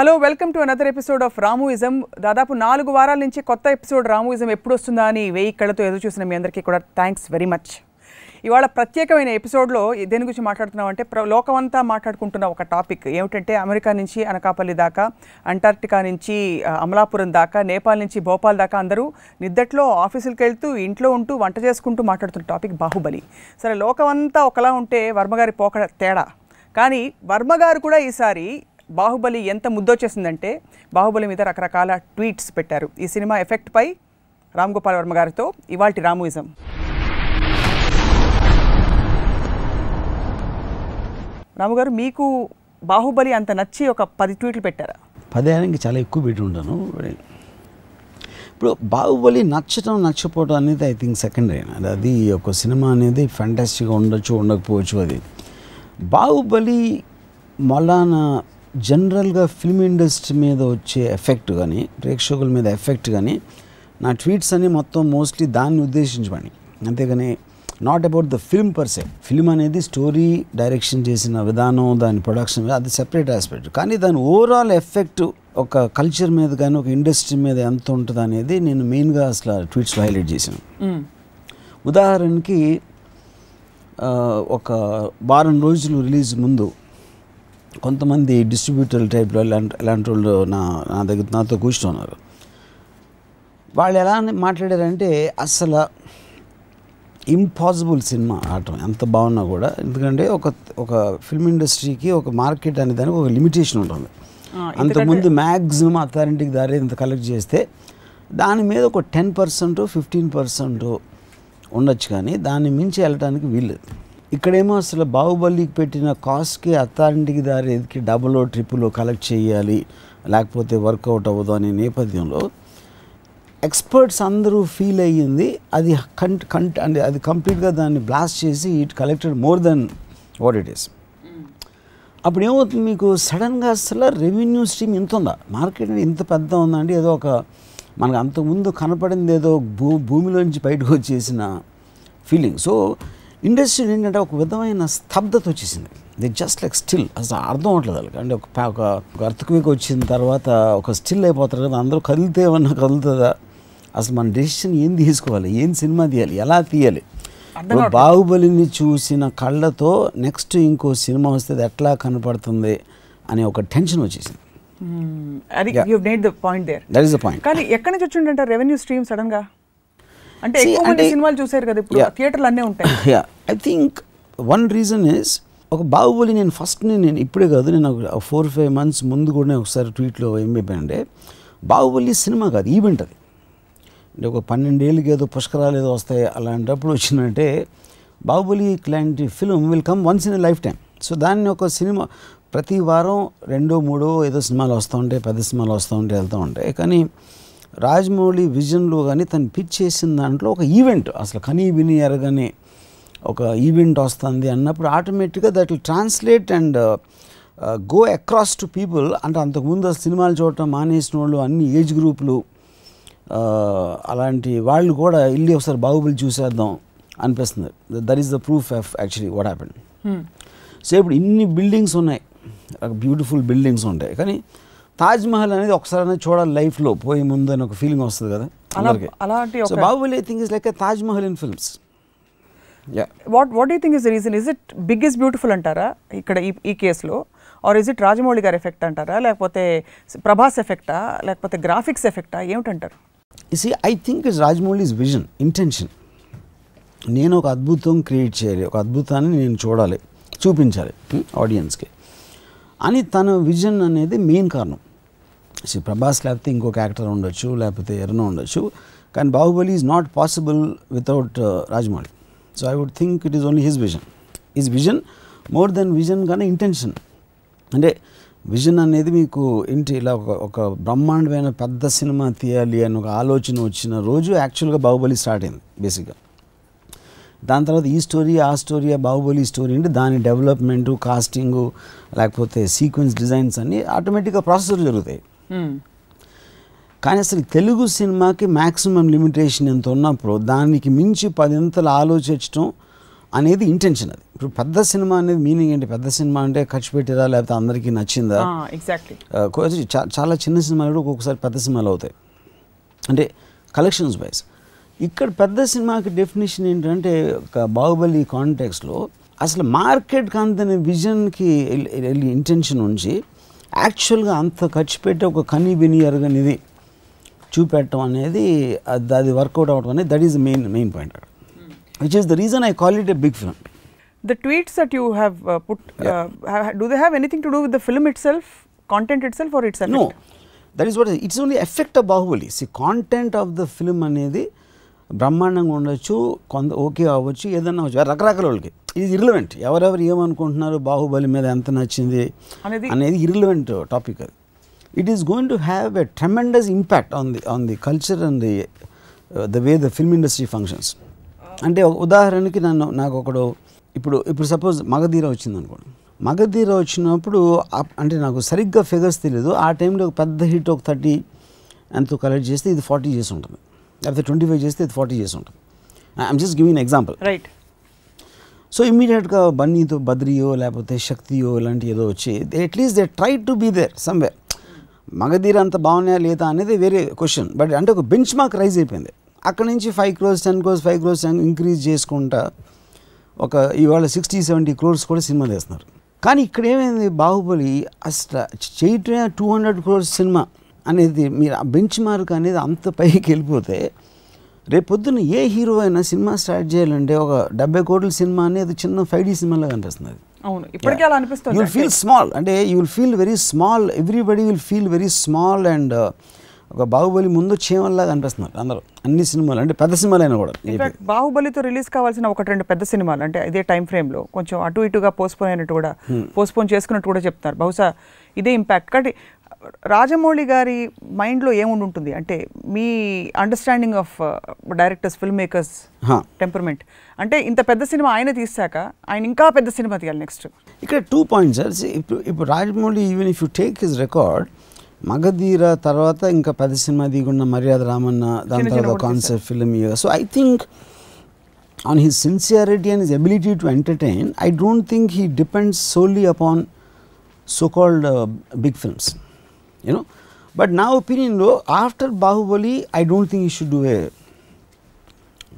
Hello welcome to another episode of Ramuism దాదాపు నాలుగు వారాల నుంచి కొత్త ఎపిసోడ్ రామూయిజం ఎప్పుడు వస్తుందా అని వెయ్యి కళ్ళతో ఎదురు చూసిన మీ అందరికీ కూడా థ్యాంక్స్ వెరీ మచ్ ఇవాళ ప్రత్యేకమైన ఎపిసోడ్లో దేని గురించి మాట్లాడుతున్నాం అంటే ప్ర లోకమంతా మాట్లాడుకుంటున్న ఒక టాపిక్ ఏమిటంటే అమెరికా నుంచి అనకాపల్లి దాకా అంటార్క్టికా నుంచి అమలాపురం దాకా నేపాల్ నుంచి భోపాల్ దాకా అందరూ నిద్దట్లో ఆఫీసులకు వెళ్తూ ఇంట్లో ఉంటూ వంట చేసుకుంటూ మాట్లాడుతున్న టాపిక్ బాహుబలి. సరే లోకమంతా ఒకలా ఉంటే వర్మగారి పోకడ తేడా. కానీ వర్మగారు కూడా ఈసారి బాహుబలి ఎంత ముద్దొచ్చేసిందంటే బాహుబలి మీద రకరకాల ట్వీట్స్ పెట్టారు. ఈ సినిమా ఎఫెక్ట్పై రామ్ గోపాల్ వర్మ గారితో ఇవాల్టి రామూయిజం. రాము గారు మీకు బాహుబలి అంత నచ్చి ఒక పది ట్వీట్లు పెట్టారా? పదేళ్ళకి చాలా ఎక్కువ పెట్టి ఉంటాను. ఇప్పుడు బాహుబలి నచ్చటం నచ్చపోవడం అనేది ఐ థింక్ సెకండరీ అది అది ఒక సినిమా అనేది ఫ్యాంటాస్టిక్గా ఉండొచ్చు ఉండకపోవచ్చు అది. బాహుబలి మలాన జనరల్గా ఫిల్మ్ ఇండస్ట్రీ మీద వచ్చే ఎఫెక్ట్ కానీ ప్రేక్షకుల మీద ఎఫెక్ట్ కానీ నా ట్వీట్స్ అన్ని మొత్తం మోస్ట్లీ దాన్ని ఉద్దేశించమని అంతేగాని not about the film per se film అనేది స్టోరీ డైరెక్షన్ చేసిన విధానం దాని ప్రొడక్షన్ మీద అది సెపరేట్ ఆస్పెక్ట్ కానీ దాని ఓవరాల్ ఎఫెక్ట్ ఒక కల్చర్ మీద కానీ ఒక ఇండస్ట్రీ మీద ఎంత ఉంటుంది అనేది నేను మెయిన్గా అసలు ట్వీట్స్లో హైలైట్ చేశాను. ఉదాహరణకి ఆ, ఒక వారం రోజులు రిలీజ్ ముందు కొంతమంది డిస్ట్రిబ్యూటర్ టైప్లో ఇలాంటి ఇలాంటి వాళ్ళు నా నా దగ్గర నాతో కూర్చున్నారు. వాళ్ళు ఎలా మాట్లాడారంటే అసలు ఇంపాసిబుల్ సినిమా ఆడటం ఎంత బాగున్నా కూడా. ఎందుకంటే ఒక ఒక ఫిల్మ్ ఇండస్ట్రీకి ఒక మార్కెట్ అనే దానికి ఒక లిమిటేషన్ ఉంటుంది. అంతకుముందు మ్యాక్సిమం అథారిటీకి దారి ఇంత కలెక్ట్ చేస్తే దాని మీద ఒక టెన్ పర్సెంట్ ఫిఫ్టీన్ పర్సెంట్ ఉండొచ్చు కానీ దాన్ని మించి వెళ్ళడానికి వీల్లేదు. ఇక్కడేమో అసలు బాహుబలికి పెట్టిన కాస్ట్కి అథారిటీకి దారి ఎదికి డబుల్ ట్రిపుల్ కలెక్ట్ చేయాలి లేకపోతే వర్కౌట్ అవ్వదు అనే నేపథ్యంలో ఎక్స్పర్ట్స్ అందరూ ఫీల్ అయ్యింది అది కంట్ కంట్ అంటే అది కంప్లీట్గా దాన్ని బ్లాస్ట్ చేసి it collected more than what it is అప్పుడు ఏమవుతుంది మీకు? సడన్గా అసలు రెవెన్యూ స్ట్రీమ్ ఇంత ఉందా? మార్కెట్ ఇంత పెద్ద ఉందండి ఏదో ఒక మనకు అంతకుముందు కనపడింది ఏదో భూ భూమిలోంచి బయటకు వచ్చేసిన ఫీలింగ్ సో ఇండస్ట్రీ ఏంటంటే ఒక విధమైన స్తబ్దత వచ్చేసింది. ది జస్ట్ లైక్ స్టిల్ అసలు అర్థం అవట్లేదు వాళ్ళకి. అంటే ఒక ఒక అర్థక్వేక్ వచ్చిన తర్వాత ఒక స్టిల్ అయిపోతారు కదా అందరూ కదిలితే ఏమన్నా కదులుతుందా? అసలు మన డెసిషన్ ఏం తీసుకోవాలి? ఏం సినిమా తీయాలి? ఎలా తీయాలి? బాహుబలిని చూసిన కళ్ళతో నెక్స్ట్ ఇంకో సినిమా వస్తే అది ఎట్లా కనపడుతుంది అనే ఒక టెన్షన్ వచ్చేసింది. అది. You nailed the point there that is the point కానీ ఎక్కడి నుంచి వచ్చిందంటే రెవెన్యూ స్ట్రీమ్ సడన్గా? అంటే ఎక్కువ మంది సినిమాలు చూసారు కదా ఇప్పుడు. థియేటర్లు అన్నీ ఉంటాయి. Yeah I think one reason is ఒక బాహుబలి నేను ఫస్ట్ నేను ఇప్పుడే కాదు నేను ఫోర్ ఫైవ్ మంత్స్ ముందు కూడా ఒకసారి ట్వీట్లో ఏం చెప్పానంటే బాహుబలి సినిమా కాదు ఈవెంట్ అది. అంటే ఒక పన్నెండేళ్ళకి ఏదో పుష్కరాలు ఏదో వస్తాయి అలాంటప్పుడు వచ్చిందంటే బాహుబలి ఇలాంటి film will come once in lifetime so దాన్ని ఒక సినిమా ప్రతి వారం రెండో మూడో ఏదో సినిమాలు వస్తూ ఉంటాయి పెద్ద సినిమాలు వస్తూ ఉంటాయి వెళ్తూ ఉంటాయి. కానీ రాజమౌళి విజన్లో కానీ తను పిచ్ చేసిన దాంట్లో ఒక ఈవెంట్ అసలు కనీ విని ఎరగని ఒక ఈవెంట్ వస్తుంది అన్నప్పుడు ఆటోమేటిక్గా that will translate and go across to people అంటే అంతకుముందు సినిమాలు చూడటం మానేసిన వాళ్ళు అన్ని ఏజ్ గ్రూపులు ఆ, అలాంటి వాళ్ళు కూడా వెళ్ళి ఒకసారి బాహుబలి చూసేద్దాం అనిపిస్తుంది. That is the proof of actually what happen Hmm. So ఇప్పుడు ఇన్ని బిల్డింగ్స్ ఉన్నాయి. బ్యూటిఫుల్ బిల్డింగ్స్ ఉంటాయి. కానీ తాజ్ మహల్ అనేది ఒకసారి చూడాలి లైఫ్లో పోయే ముందు అని ఒక ఫీలింగ్ వస్తుంది కదా. అలాంటి Baahubali I think is like Taj Mahal in films what what you think is reason is it biggest beautiful అంటారా ఇక్కడ ఈ ఈ కేసులో? ఆర్ ఇస్ ఇట్ రాజమౌళి గారి ఎఫెక్ట్ అంటారా? లేకపోతే ప్రభాస్ ఎఫెక్టా లేకపోతే గ్రాఫిక్స్ ఎఫెక్టా ఏమిటంటారు? See I think is Rajamouli's vision intention నేను ఒక అద్భుతం క్రియేట్ చేయాలి ఒక అద్భుతాన్ని నేను చూడాలి చూపించాలి ఆడియన్స్కి అని తన విజన్ అనేది మెయిన్ కారణం. ప్రభాస్ లేకపోతే ఇంకొక యాక్టర్ ఉండొచ్చు లేకపోతే ఎవరైనా ఉండొచ్చు. కానీ Baahubali is not possible without Rajamouli. So I would think it is only his vision his vision more than vision కానీ ఇంటెన్షన్ అంటే విజన్ అనేది మీకు ఇంటి ఇలా ఒక ఒక బ్రహ్మాండమైన పెద్ద సినిమా తీయాలి అని ఒక ఆలోచన వచ్చిన రోజు యాక్చువల్గా బాహుబలి స్టార్ట్ అయింది బేసిక్గా దాని తర్వాత ఈ స్టోరీ ఆ స్టోరీ ఆ బాహుబలి స్టోరీ అంటే దాని డెవలప్మెంటు కాస్టింగు లేకపోతే సీక్వెన్స్ డిజైన్స్ అన్నీ ఆటోమేటిక్గా ప్రాసెసర్ జరుగుతాయి. కానీ అసలు తెలుగు సినిమాకి మ్యాక్సిమం లిమిటేషన్ ఎంత ఉన్నప్పుడు దానికి మించి పదింతలు ఆలోచించడం అనేది ఇంటెన్షన్ అది. ఇప్పుడు పెద్ద సినిమా అనేది మీనింగ్ ఏంటి? పెద్ద సినిమా అంటే ఖర్చు పెట్టిరా లేకపోతే అందరికీ నచ్చిందా? ఎగ్జాక్ట్లీ చాలా చిన్న సినిమాలు కూడా ఒక్కొక్కసారి పెద్ద సినిమాలు అవుతాయి. అంటే కలెక్షన్స్ వైజ్ ఇక్కడ పెద్ద సినిమాకి డెఫినేషన్ ఏంటంటే ఒక బాహుబలి కాంటెక్స్లో అసలు మార్కెట్ అంతని విజన్కి వెళ్ళి ఇంటెన్షన్ ఉంచి యాక్చువల్గా అంత ఖర్చు పెట్టి ఒక కనీ విని ఎరగనిది చూపెట్టడం అనేది అది అది వర్కౌట్ అవడం అనేది that is main main point which is the reason I call it a big film The tweets that you have uh, put, uh, ha- do they have anything to do with the film itself, content itself, or its effect? No that is what it's only effect of Baahubali see content of the film అనేది బ్రహ్మాండంగా ఉండొచ్చు కొంత okay అవ్వచ్చు ఏదన్నా అవ్వచ్చు. రకరకాల వాళ్ళకి. ఇది ఇర్రిలవెంట్ ఎవరెవరు ఏమనుకుంటున్నారు బాహుబలి మీద ఎంత నచ్చింది అనేది- అనేది ఇర్రిలవెంట్ టాపిక్ అది. It is going to have a tremendous impact on the on the culture and the the way the film industry functions అంటే ఉదాహరణకి నన్ను నాకు ఒకడు ఇప్పుడు ఇప్పుడు సపోజ్ మగధీర వచ్చింది అనుకోండి. మగధీర వచ్చినప్పుడు అంటే నాకు సరిగ్గా ఫిగర్స్ తెలియదు ఆ టైంలో ఒక పెద్ద హిట్ ఒక థర్టీ ఎంతో కలెక్ట్ చేస్తే ఇది ఫార్టీ చేసి ఉంటుంది. లేకపోతే ట్వంటీ ఫైవ్ చేస్తే ఫార్టీ చేసి ఉంటుంది. I'm just giving example Right. So ఇమీడియట్గా బన్నీతో బద్రియో లేకపోతే శక్తియో ఇలాంటి ఏదో వచ్చి at least they try to be there somewhere Magadheera అంత బాగున్నాయా లేదా అనేది వేరే క్వశ్చన్ బట్ అంటే ఒక బెంచ్ మార్క్ రైజ్ అయిపోయింది. అక్కడ నుంచి five crores ten crores five crores increase చేసుకుంటా ఒక ఇవాళ సిక్స్టీ సెవెంటీ క్రోర్స్ కూడా సినిమా తీస్తున్నారు. కానీ ఇక్కడ ఏమైంది? బాహుబలి అసలు చేయటమే టూ హండ్రెడ్ క్రోర్స్ సినిమా అనేది మీరు ఆ బెంచ్ మార్క్ అనేది అంత పైకి వెళ్ళిపోతే రేపొద్దున ఏ హీరో అయినా సినిమా స్టార్ట్ చేయాలంటే ఒక డెబ్బై కోట్ల సినిమా అనేది చిన్న ఫైవ్ డీ సినిమాలో కనిపిస్తుంది. అవును ఇప్పటికీ అలా అనిపిస్తుంది. ఫీల్ స్మాల్ అంటే you will feel very small everybody will feel very small and ఒక బాహుబలి ముందు చీమల్లాగా అనిపిస్తున్నారు అందరూ. అన్ని సినిమాలు అంటే పెద్ద సినిమాలైనా కూడా. ఇన్ఫాక్ట్ బాహుబలితో రిలీజ్ కావాల్సిన ఒకటి రెండు పెద్ద సినిమాలు అంటే ఇదే టైం ఫ్రేమ్లో కొంచెం అటు ఇటుగా పోస్ట్పోన్ అయినట్టు కూడా పోస్ట్పోన్ చేసుకున్నట్టు కూడా చెప్తున్నారు. బహుశా ఇదే ఇంపాక్ట్ కాబట్టి రాజమౌళి గారి మైండ్లో ఏముండి ఉంటుంది అంటే మీ understanding of directors film makers. Temperament అంటే ఇంత పెద్ద సినిమా ఆయన తీసాక ఆయన ఇంకా పెద్ద సినిమా తీయాలి నెక్స్ట్ ఇక్కడ టూ పాయింట్స్ సార్ ఇప్పుడు ఇప్పుడు Rajamouli even if you take his record Magadheera తర్వాత ఇంకా పెద్ద సినిమా దిగున్న మర్యాద రామన్న దాని తర్వాత concept film so I think on his sincerity and his ability to entertain I don't think he depends solely upon so called big films you know but నా ఒపీనియన్లో after Baahubali I don't think he should do a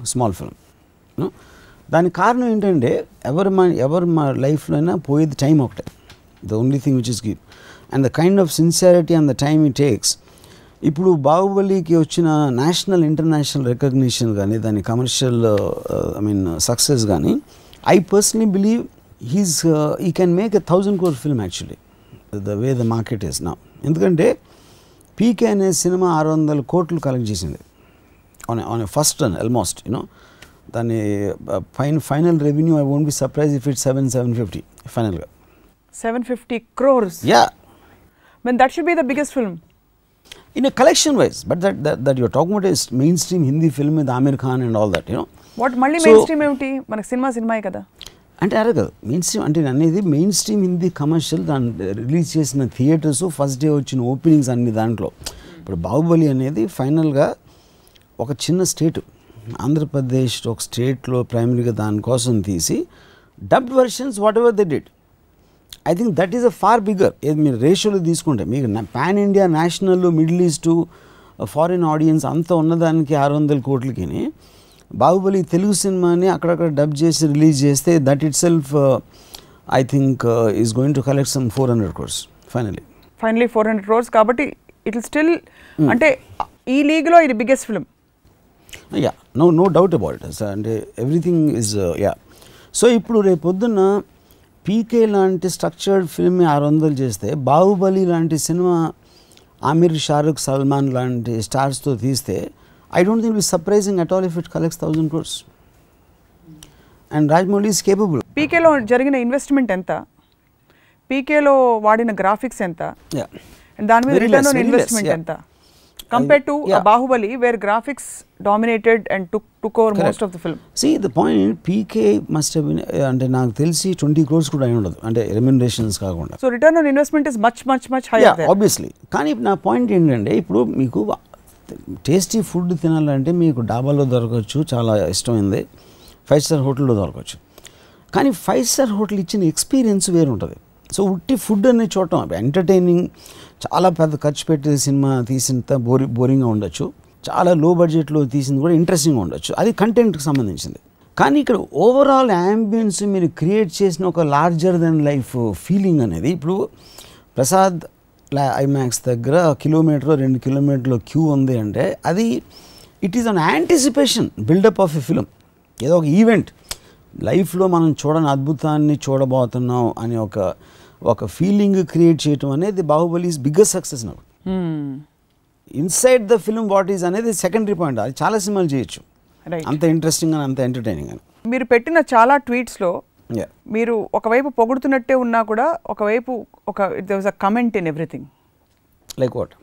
small film దానికి కారణం ఏంటంటే ఎవరి మా ఎవరి మా లైఫ్లో అయినా పోయేది టైం ఒకటే. The only thing which is give and the kind of sincerity and the time he takes ఇప్పుడు బాహుబలికి వచ్చిన నేషనల్ ఇంటర్నేషనల్ రికగ్నిషన్ కానీ దాని కమర్షియల్ ఐ మీన్ సక్సెస్ కానీ I personally believe he's he can make a thousand crore film actually the way the market is నా ఎందుకంటే పీకే అనే cinema ఆరు వందల కోట్లు కలెక్ట్ చేసింది. On on first run almost you know దాని fine final revenue I won't be surprise if it seven seven fifty ఫైనల్గా seven fifty crores yeah men that should be the biggest film in a collection wise but that, that that you're talking about is mainstream hindi film with amir khan and all that you know. What మళ్ళీ mainstream ఏమిటి? మనకి cinema సినిమాయే కదా. అంటే అరగదు main stream అంటే నేను అనేది mainstream Hindi commercial దాని రిలీజ్ చేసిన థియేటర్స్ ఫస్ట్ డే వచ్చిన ఓపెనింగ్స్ అన్ని దాంట్లో. ఇప్పుడు బాహుబలి అనేది ఫైనల్గా ఒక చిన్న స్టేట్ ఆంధ్రప్రదేశ్ ఒక స్టేట్లో ప్రైమరీగా దానికోసం తీసి dubbed versions whatever they did I think that is a far bigger ఏది మీరు రేషియోలో తీసుకుంటే మీకు pan India national middle east foreign audience అంతా ఉన్నదానికి ఆరు వందల కోట్లకి బాహుబలి తెలుగు సినిమాని అక్కడక్కడ డబ్ చేసి రిలీజ్ చేస్తే that itself I think is going to collect some four hundred crores finally finally four hundred crores కాబట్టి ఇట్ స్టిల్ అంటే ఈ లీగ్లో ఇది biggest film yeah no no doubt about it అంటే ఎవ్రీథింగ్ ఇస్ యా సో ఇప్పుడు రేపు పొద్దున్న పీకే లాంటి స్ట్రక్చర్డ్ ఫిల్మ్ ఆరు వందలు చేస్తే బాహుబలి లాంటి సినిమా ఆమిర్ షారుఖ్ సల్మాన్ లాంటి స్టార్స్తో తీస్తే I don't think be surprising at all if it collects thousand crores and Rajamouli is capable పీకేలో జరిగిన ఇన్వెస్ట్మెంట్ ఎంత? పీకేలో వాడిన గ్రాఫిక్స్ ఎంత? And దాని మీద రిటర్న్ ఆన్ ఇన్వెస్ట్మెంట్. ఎంత? Compare to. Baahubali where graphics dominated and took took over most of the film see the point PK must అంటే నాకు తెలిసి ట్వంటీ క్రోర్స్ కూడా అయి ఉండదు అంటే రెమ్యునరేషన్స్ కాకుండా so return on investment is much much much higher obviously కానీ నా పాయింట్ ఏంటంటే ఇప్పుడు మీకు టేస్టీ ఫుడ్ తినాలంటే మీకు డాబాలో దొరకవచ్చు చాలా ఇష్టమైంది. ఫైవ్ స్టార్ హోటల్లో దొరకవచ్చు. కానీ ఫైవ్ స్టార్ హోటల్ ఇచ్చిన ఎక్స్పీరియన్స్ వేరు ఉంటుంది. సో ఉట్టి ఫుడ్ అనేది చూడటం ఎంటర్టైనింగ్ చాలా పెద్ద ఖర్చు పెట్టే సినిమా తీసినంత బోరి బోరింగ్గా ఉండొచ్చు. చాలా లో బడ్జెట్లో తీసింది కూడా ఇంట్రెస్టింగ్గా ఉండొచ్చు. అది కంటెంట్కి సంబంధించింది. కానీ ఇక్కడ ఓవరాల్ యాంబియన్స్ మీరు క్రియేట్ చేసిన ఒక లార్జర్ దెన్ లైఫ్ ఫీలింగ్ అనేది ఇప్పుడు ప్రసాద్ ఐమాక్స్ దగ్గర కిలోమీటర్ రెండు కిలోమీటర్ల క్యూ ఉంది అంటే అది it is an anticipation buildup of a film ఏదో ఒక ఈవెంట్ లైఫ్లో మనం చూడని అద్భుతాన్ని చూడబోతున్నాం అనే ఒక ఒక ఫీలింగ్ క్రియేట్ చేయటం అనేది బాహుబలి ఈజ్ బిగ్గెస్ట్ సక్సెస్ నాకు inside the film what is అనేది సెకండరీ పాయింట్ అది చాలా సినిమాలు చేయొచ్చు. అంత ఇంట్రెస్టింగ్ అని అంత ఎంటర్టైనింగ్ అని మీరు పెట్టిన చాలా ట్వీట్స్లో మీరు ఒకవైపు పొగుడుతున్నట్టే ఉన్నా కూడా ఒకవైపు ఒక it was a comment in everything like what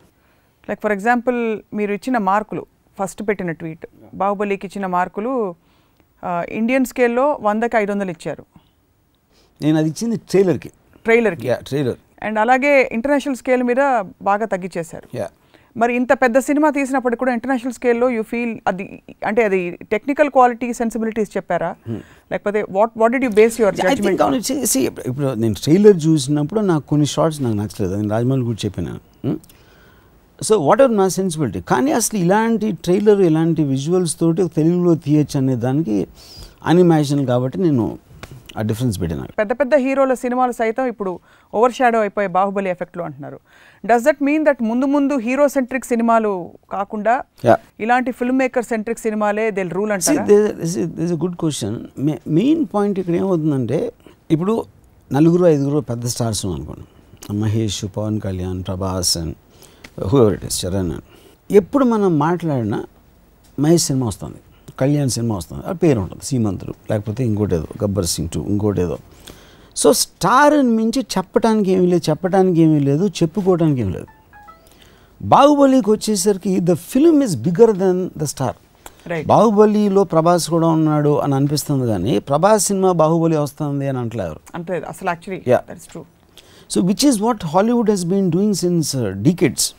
like for example మీరు ఇచ్చిన మార్కులు ఫస్ట్ పెట్టిన ట్వీట్ బాహుబలికి ఇచ్చిన మార్కులు ఇండియన్ స్కేల్లో వందకి ఐదు వందలు ఇచ్చారు. నేను అది ఇచ్చింది ట్రైలర్కి ట్రైలర్కి యా ట్రైలర్ అండ్ అలాగే ఇంటర్నేషనల్ స్కేల్ మీద బాగా తగ్గించేశారు యా మరి ఇంత పెద్ద సినిమా తీసినప్పటికి కూడా ఇంటర్నేషనల్ స్కేల్లో యూ ఫీల్ అది అంటే అది టెక్నికల్ క్వాలిటీ సెన్సిబిలిటీస్ చెప్పారా? లేకపోతే what what did you base your judgement ఇప్పుడు నేను ట్రైలర్ చూసినప్పుడు నాకు కొన్ని షార్ట్స్ నాకు నచ్చలేదు. అది రాజమౌళి కూడా చెప్పాను. సో వాట్ ఆర్ నా సెన్సిబిలిటీ కానీ అసలు ఇలాంటి ట్రైలర్ ఇలాంటి విజువల్స్ తోటి తెలుగులో తీయచ్చు అనే దానికి అనిమాజినల్ కాబట్టి నేను ఆ డిఫరెన్స్ పెట్టాను పెద్ద పెద్ద హీరోల సినిమాలు సైతం ఇప్పుడు ఓవర్ షాడో అయిపోయే బాహుబలి ఎఫెక్ట్లో అంటున్నారు. డస్ దట్ మీన్ దట్ ముందు ముందు హీరో సెంట్రిక్ సినిమాలు కాకుండా ఇలాంటి ఫిల్మ్ మేకర్ సెంట్రిక్ సినిమాలే దిల్ రూల్ a good question main point ఇక్కడ ఏమవుతుందంటే ఇప్పుడు నలుగురు ఐదుగురు పెద్ద స్టార్స్ అనుకోండి. Mahesh Pawan Kalyan Prabhas and it is Charan ఎప్పుడు మనం మాట్లాడినా మహేష్ సినిమా వస్తుంది. కళ్యాణ్ సినిమా వస్తుంది. ఆ పేరు ఉంటుంది సీమంతుడు. లేకపోతే ఇంకోటి ఏదో గబ్బర్ సింగ్ టూ ఇంకోటి ఏదో సో స్టార్ అని మించి చెప్పడానికి ఏమీ లేదు చెప్పడానికి ఏమీ లేదు చెప్పుకోవడానికి ఏమీ లేదు. బాహుబలికి వచ్చేసరికి the film is bigger than the star బాహుబలిలో ప్రభాస్ కూడా ఉన్నాడు అని అనిపిస్తుంది కానీ ప్రభాస్ సినిమా బాహుబలి వస్తుంది అని అంటలేరు. అంతే అసలు actually so which is what Hollywood he's been doing since decades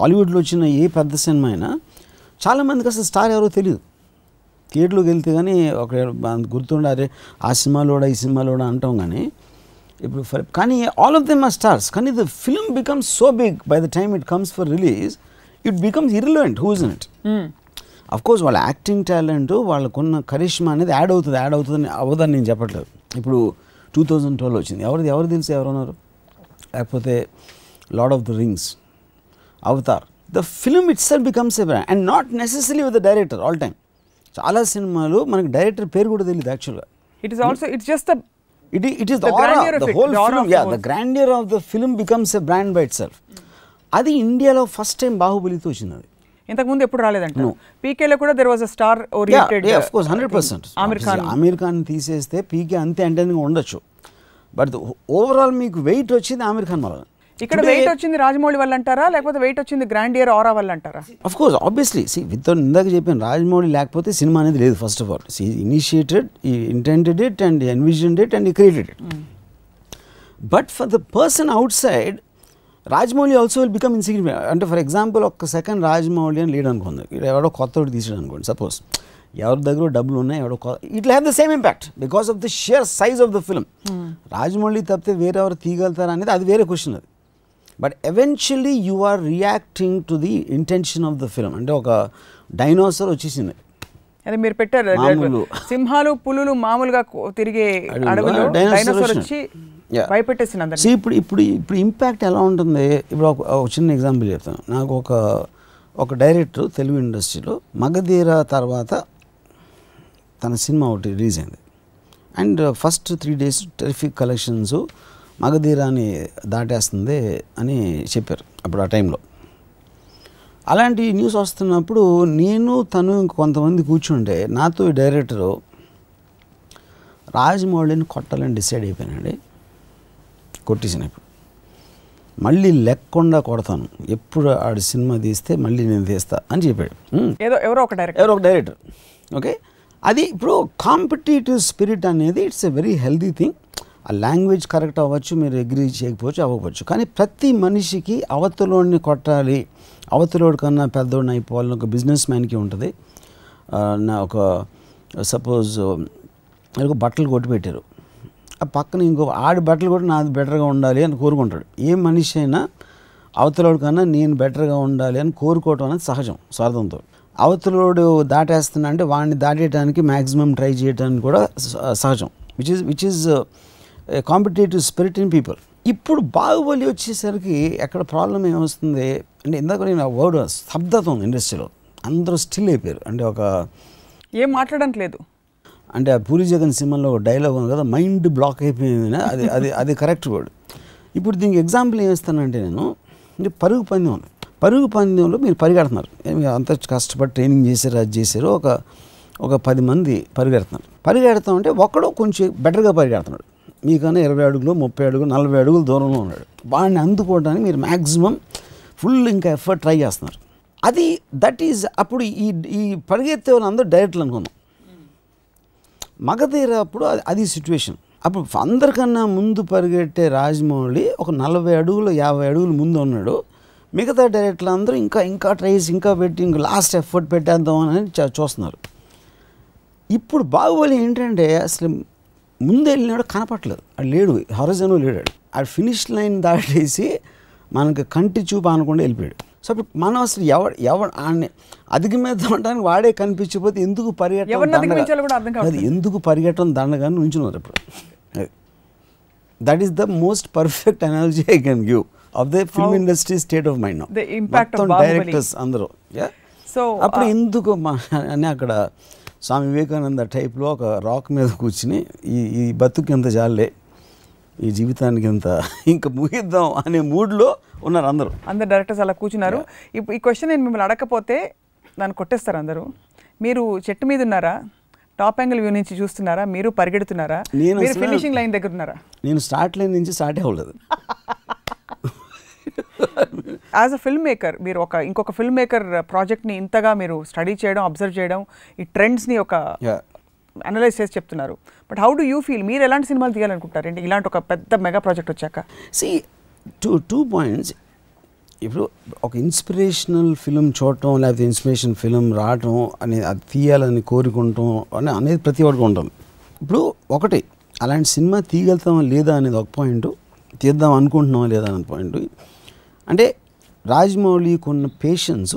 హాలీవుడ్లో వచ్చిన ఏ పెద్ద సినిమా అయినా చాలామందికి అసలు స్టార్ ఎవరో తెలియదు థియేటర్లోకి వెళ్తే కానీ ఒక మనకు గుర్తుండే అరే ఆ సినిమాలో కూడా ఈ సినిమాలో కూడా అంటాం కానీ ఇప్పుడు ఫర్ కానీ all of them are stars. కానీ the film becomes so big by the time it comes for release it becomes irrelevant who's in it? Of course వాళ్ళ యాక్టింగ్ టాలెంట్ వాళ్ళకున్న కరిష్మా అనేది యాడ్ అవుతుంది యాడ్ అవుతుందని అవ్వదని నేను చెప్పట్లేదు. ఇప్పుడు టూ థౌజండ్ ట్వెల్వ్ వచ్చింది. ఎవరిది ఎవరు తెలిసి ఎవరున్నారు లేకపోతే Lord of the Rings Avatar. The film itself becomes a brand and not necessary with the director all time. చాలా సినిమాలు మనకి డైరెక్టర్ పేరు కూడా తెలియదు యాక్చువల్గా it is also it's just it it is the whole film yeah the grandeur of the film becomes a brand by itself అది ఇండియాలో first time బాహుబలితో వచ్చింది అది. ఇంతకుముందు ఎప్పుడు రాలేదంట. పీకేలో కూడా there was a star oriented of course hundred percent Aamir Khan Aamir Khan తీసేస్తే పీకే అంతే ఎంటర్టైనింగ్ ఉండొచ్చు. బట్ ఓవరాల్ మీకు వెయిట్ వచ్చింది ఆమీర్ ఖాన్ వల్ల. ఇక్కడ వెయిట్ వచ్చింది రాజమౌళి వల్ల అంటారా? లేకపోతే వెయిట్ వచ్చింది గ్రాండియర్ ఆరా వల్ల అంటారా? Of course obviously see with ఇందాక చెప్పాను రాజమౌళి లేకపోతే సినిమా అనేది లేదు first of all see initiated he intended it and envisioned it and he created it but for the person outside Rajamouli also will become insignificant అంటే for example ఒక్క second Rajamouli అని lead అనుకుంది ఇక్కడ ఎవడో కొత్త తీసాడు అనుకోండి సపోజ్ ఎవరి దగ్గర డబ్బులు ఉన్నాయి ఎవడో it have the same impact because of the sheer size of the film Rajamouli తప్పితే వేరే ఎవరు తీయగలుగుతారా అనేది అది వేరే క్వశ్చన్ అది. But eventually you are reacting to the intention of the film అంటే ఒక డైనోసర్ వచ్చేసింది. అదే మీరు పెట్టారు. సింహాలు పులులు మామూలుగా తిరిగే అడవిలో డైనోసార్. వచ్చి. భయపెట్టేసింది సో ఇప్పుడు ఇప్పుడు ఇప్పుడు ఇంపాక్ట్ ఎలా ఉంటుంది? ఇప్పుడు ఒక చిన్న ఎగ్జాంపుల్ చెప్తాను. నాకు ఒక ఒక డైరెక్టర్ తెలుగు ఇండస్ట్రీలో మగధీర తర్వాత తన సినిమా ఒకటి రిలీజ్ అయింది. And first three days terrific collections మగధీరాని దాటేస్తుంది అని చెప్పారు అప్పుడు ఆ టైంలో. అలాంటి న్యూస్ వస్తున్నప్పుడు నేను తను కొంతమంది కూర్చుంటే నాతో ఈ డైరెక్టరు రాజమౌళిని కొట్టాలని డిసైడ్ అయిపోయానండి కొట్టేసిన ఇప్పుడు మళ్ళీ లెక్కకుండా కొడతాను ఎప్పుడు ఆడి సినిమా తీస్తే మళ్ళీ నేను తీస్తా అని చెప్పాడు. "ఉమ్, ఏదో ఎవరో ఒక డైరెక్టర్. ఎవరో ఒక డైరెక్టర్. ఓకే? అది ఇప్పుడు కాంపిటేటివ్ స్పిరిట్ అనేది it's a very healthy thing. ఆ లాంగ్వేజ్ కరెక్ట్ అవ్వచ్చు మీరు అగ్రీ చేయకపోవచ్చు అవ్వకపోవచ్చు. కానీ ప్రతి మనిషికి అవతలోడిని కొట్టాలి. అవతలోడి కన్నా పెద్దోడిని అయిపోవాలని ఒక బిజినెస్ మ్యాన్కి ఉంటుంది. నా ఒక సపోజ్ ఒక బట్టలు కొట్టి పెట్టారు. ఆ పక్కన ఇంకో ఆడి బట్టలు కూడా నాది బెటర్గా ఉండాలి అని కోరుకుంటాడు. ఏ మనిషి అయినా అవతలోడు కన్నా నేను బెటర్గా ఉండాలి అని కోరుకోవటం అనేది సహజం స్వార్థంతో. అవతలోడు దాటేస్తున్నా అంటే వాడిని దాటేయడానికి మ్యాక్సిమం ట్రై చేయడానికి కూడా స- సహజం. Which is which is competitive spirit in people ఇప్పుడు బాహుబలి వచ్చేసరికి ఎక్కడ ప్రాబ్లం ఏమొస్తుంది అంటే ఇందాక నేను ఆ వర్డ్ స్తబ్దత ఉంది ఇండస్ట్రీలో అందరూ స్టిల్ అయిపోయారు. అంటే ఒక ఏం మాట్లాడడానికి లేదు. అంటే ఆ పూరి జగన్ సినిమాలో ఒక డైలాగ్ ఉంది కదా మైండ్ బ్లాక్ అయిపోయింది అది అది అది కరెక్ట్ వర్డ్ ఇప్పుడు దీనికి ఎగ్జాంపుల్ ఏం ఇస్తానంటే నేను అంటే పరుగు పందెం. ఉంది పరుగు పందెంలో మీరు పరిగెడుతున్నారు. అంత కష్టపడి ట్రైనింగ్ చేశారు అది చేశారు ఒక ఒక పది మంది పరిగెడుతున్నారు. పరిగెడతాం అంటే ఒక్కడో కొంచెం బెటర్గా పరిగెడుతున్నాడు. మీకన్నా ఇరవై అడుగులు ముప్పై అడుగులు నలభై అడుగులు దూరంలో ఉన్నాడు. వాడిని అందుకోవడానికి మీరు మ్యాక్సిమం ఫుల్ ఇంకా ఎఫర్ట్ ట్రై చేస్తున్నారు. అది దట్ ఈజ్ అప్పుడు ఈ ఈ పరిగెత్తే వాళ్ళందరూ డైరెక్ట్లు అనుకుందాం. మగధీర అప్పుడు అది- అది సిచ్యువేషన్ అప్పుడు అందరికన్నా ముందు పరిగెట్టే రాజమౌళి ఒక నలభై అడుగులు యాభై అడుగులు ముందు ఉన్నాడు. మిగతా డైరెక్టర్లు అందరూ ఇంకా ఇంకా ట్రైస్ ఇంకా పెట్టి ఇంకా లాస్ట్ ఎఫర్ట్ పెట్టేద్దాం అని చ- చూస్తున్నారు. ఇప్పుడు బాహుబలి ఏంటంటే అసలు ముందు వెళ్ళినాడు కనపట్లేదు అది లేడు హొరజను లేడాడు ఆ ఫినిష్ లైన్ దాటేసి మనకి కంటి చూపు అనకుండా వెళ్ళిపోయాడు సో అప్పుడు మనం అసలు ఎవడు ఎవడు ఆడిని అధిగమిద్దామంటానికి వాడే కనిపించకపోతే ఎందుకు పరిగెట్టడం. అది ఎందుకు పరిగెట్టడం దండగా నుంచున్నారు ఇప్పుడు that is the most perfect analogy I can give of the film industry state of mind The impact of Bahubali. Directors అందరూ? సో అప్పుడు ఎందుకు మా అని అక్కడ స్వామి వివేకానంద టైప్లో ఒక రాక్ మీద కూర్చుని ఈ ఈ బతుకు ఎంత జాలే ఈ జీవితానికి ఎంత ఇంకా ముగిద్దాం అనే మూడ్లో ఉన్నారు అందరూ. అందరు డైరెక్టర్స్ అలా కూర్చున్నారు. ఇప్పుడు ఈ క్వశ్చన్ నేను మిమ్మల్ని అడగకపోతే దాన్ని కొట్టేస్తారు అందరూ. మీరు చెట్టు మీద ఉన్నారా? టాప్ యాంగిల్ వ్యూ నుంచి చూస్తున్నారా? మీరు పరిగెడుతున్నారా? నేను ఫినిషింగ్ లైన్ దగ్గర ఉన్నారా? నేను స్టార్ట్ లైన్ నుంచి స్టార్ట్ అవ్వలేదు. యాజ్ అ ఫిల్మ్ మేకర్ మీరు ఒక ఇంకొక ఫిల్మ్ మేకర్ ప్రాజెక్ట్ని ఇంతగా మీరు స్టడీ చేయడం అబ్జర్వ్ చేయడం ఈ ట్రెండ్స్ని ఒక. అనలైజ్ చేసి చెప్తున్నారు. But how do you feel మీరు ఎలాంటి సినిమాలు తీయాలనుకుంటారు ఏంటి? ఇలాంటి ఒక పెద్ద మెగా ప్రాజెక్ట్ వచ్చాక? సి టూ టూ పాయింట్స్ ఇప్పుడు ఒక ఇన్స్పిరేషనల్ ఫిలిం చూడటం లేకపోతే ఇన్స్పిరేషన్ ఫిలిం రావటం అనేది అది తీయాలని కోరుకుంటాం అని అనేది ప్రతి ఒక్కరికి ఉంటుంది ఇప్పుడు ఒకటి అలాంటి సినిమా తీయగలుగుతామా లేదా అనేది ఒక పాయింట్ తీద్దాం అనుకుంటున్నామా లేదా అనే పాయింట్ అంటే రాజమౌళికి ఉన్న పేషెన్స్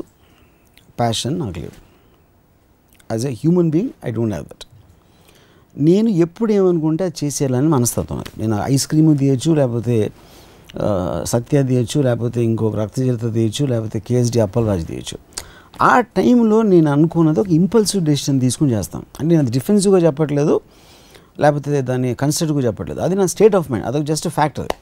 ప్యాషన్ నాకు లేదు. As a human being I don't have that నేను ఎప్పుడు ఏమనుకుంటే అది చేసేయాలని మనస్తత్వం అది. నేను ఐస్ క్రీమ్ తీయచ్చు లేకపోతే సత్య తీయచ్చు లేకపోతే ఇంకొక రక్తచరిత తీయచ్చు లేకపోతే కేఎస్డి అప్పలరాజు తీయచ్చు. ఆ టైంలో నేను అనుకున్నది ఒక ఇంపల్సివ్ డెసిషన్ తీసుకుని చేస్తాను అంటే నేను అది డిఫెన్సివ్గా చెప్పట్లేదు లేకపోతే దాన్ని కన్సిడర్గా చెప్పట్లేదు. అది నా స్టేట్ ఆఫ్ మైండ్ అదొక జస్ట్ ఫ్యాక్టర్ అది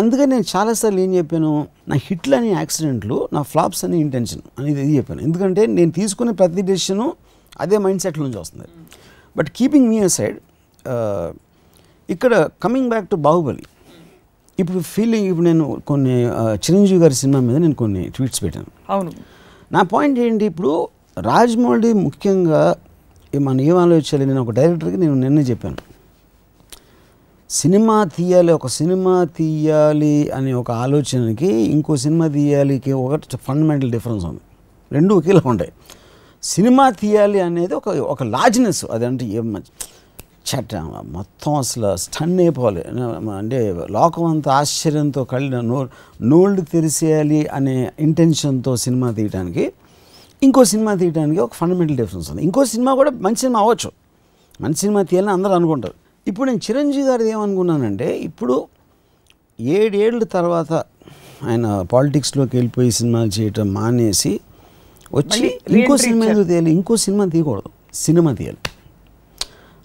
అందుకని నేను చాలాసార్లు ఏం చెప్పాను నా హిట్లు అనే యాక్సిడెంట్లు నా ఫ్లాప్స్ అనే ఇంటెన్షన్ అనేది ఇది చెప్పాను. ఎందుకంటే నేను తీసుకునే ప్రతి డెసిషను అదే మైండ్ సెట్ నుంచి వస్తుంది. బట్ కీపింగ్ మీ సైడ్ ఇక్కడ కమింగ్ బ్యాక్ టు బాహుబలి. ఇప్పుడు ఫీలింగ్ ఇప్పుడు నేను కొన్ని చిరంజీవి గారి సినిమా మీద నేను కొన్ని ట్వీట్స్ పెట్టాను. అవును. నా పాయింట్ ఏంటి ఇప్పుడు రాజమౌళి ముఖ్యంగా మనం ఏం ఆలోచించాలి నేను ఒక డైరెక్టర్కి నేను నిన్నే చెప్పాను. సినిమా తీయాలి ఒక సినిమా తీయాలి అనే ఒక ఆలోచనకి ఇంకో సినిమా తీయాలికి ఒకటి ఫండమెంటల్ డిఫరెన్స్ ఉంది. రెండు ఒకేలా ఉంటాయి. సినిమా తీయాలి అనేది ఒక ఒక లార్జ్నెస్ అదంటే ఏం చట్ట మొత్తం అసలు స్టన్ అయిపోవాలి. అంటే లోకం అంతా ఆశ్చర్యంతో కళ్ళు నో నోళ్ళు తెరిసేయాలి అనే ఇంటెన్షన్తో సినిమా తీయడానికి ఇంకో సినిమా తీయడానికి ఒక ఫండమెంటల్ డిఫరెన్స్ ఉంది. ఇంకో సినిమా కూడా మంచి సినిమా అవ్వచ్చు. మంచి సినిమా తీయాలని అందరూ అనుకుంటారు. ఇప్పుడు నేను చిరంజీవి గారిది ఏమనుకున్నానంటే ఇప్పుడు ఏడేళ్ళ తర్వాత ఆయన పాలిటిక్స్లోకి వెళ్ళిపోయి సినిమాలు చేయటం మానేసి వచ్చి ఇంకో సినిమా. ఎందుకు తీయాలి? ఇంకో సినిమా తీయకూడదు. సినిమా తీయాలి.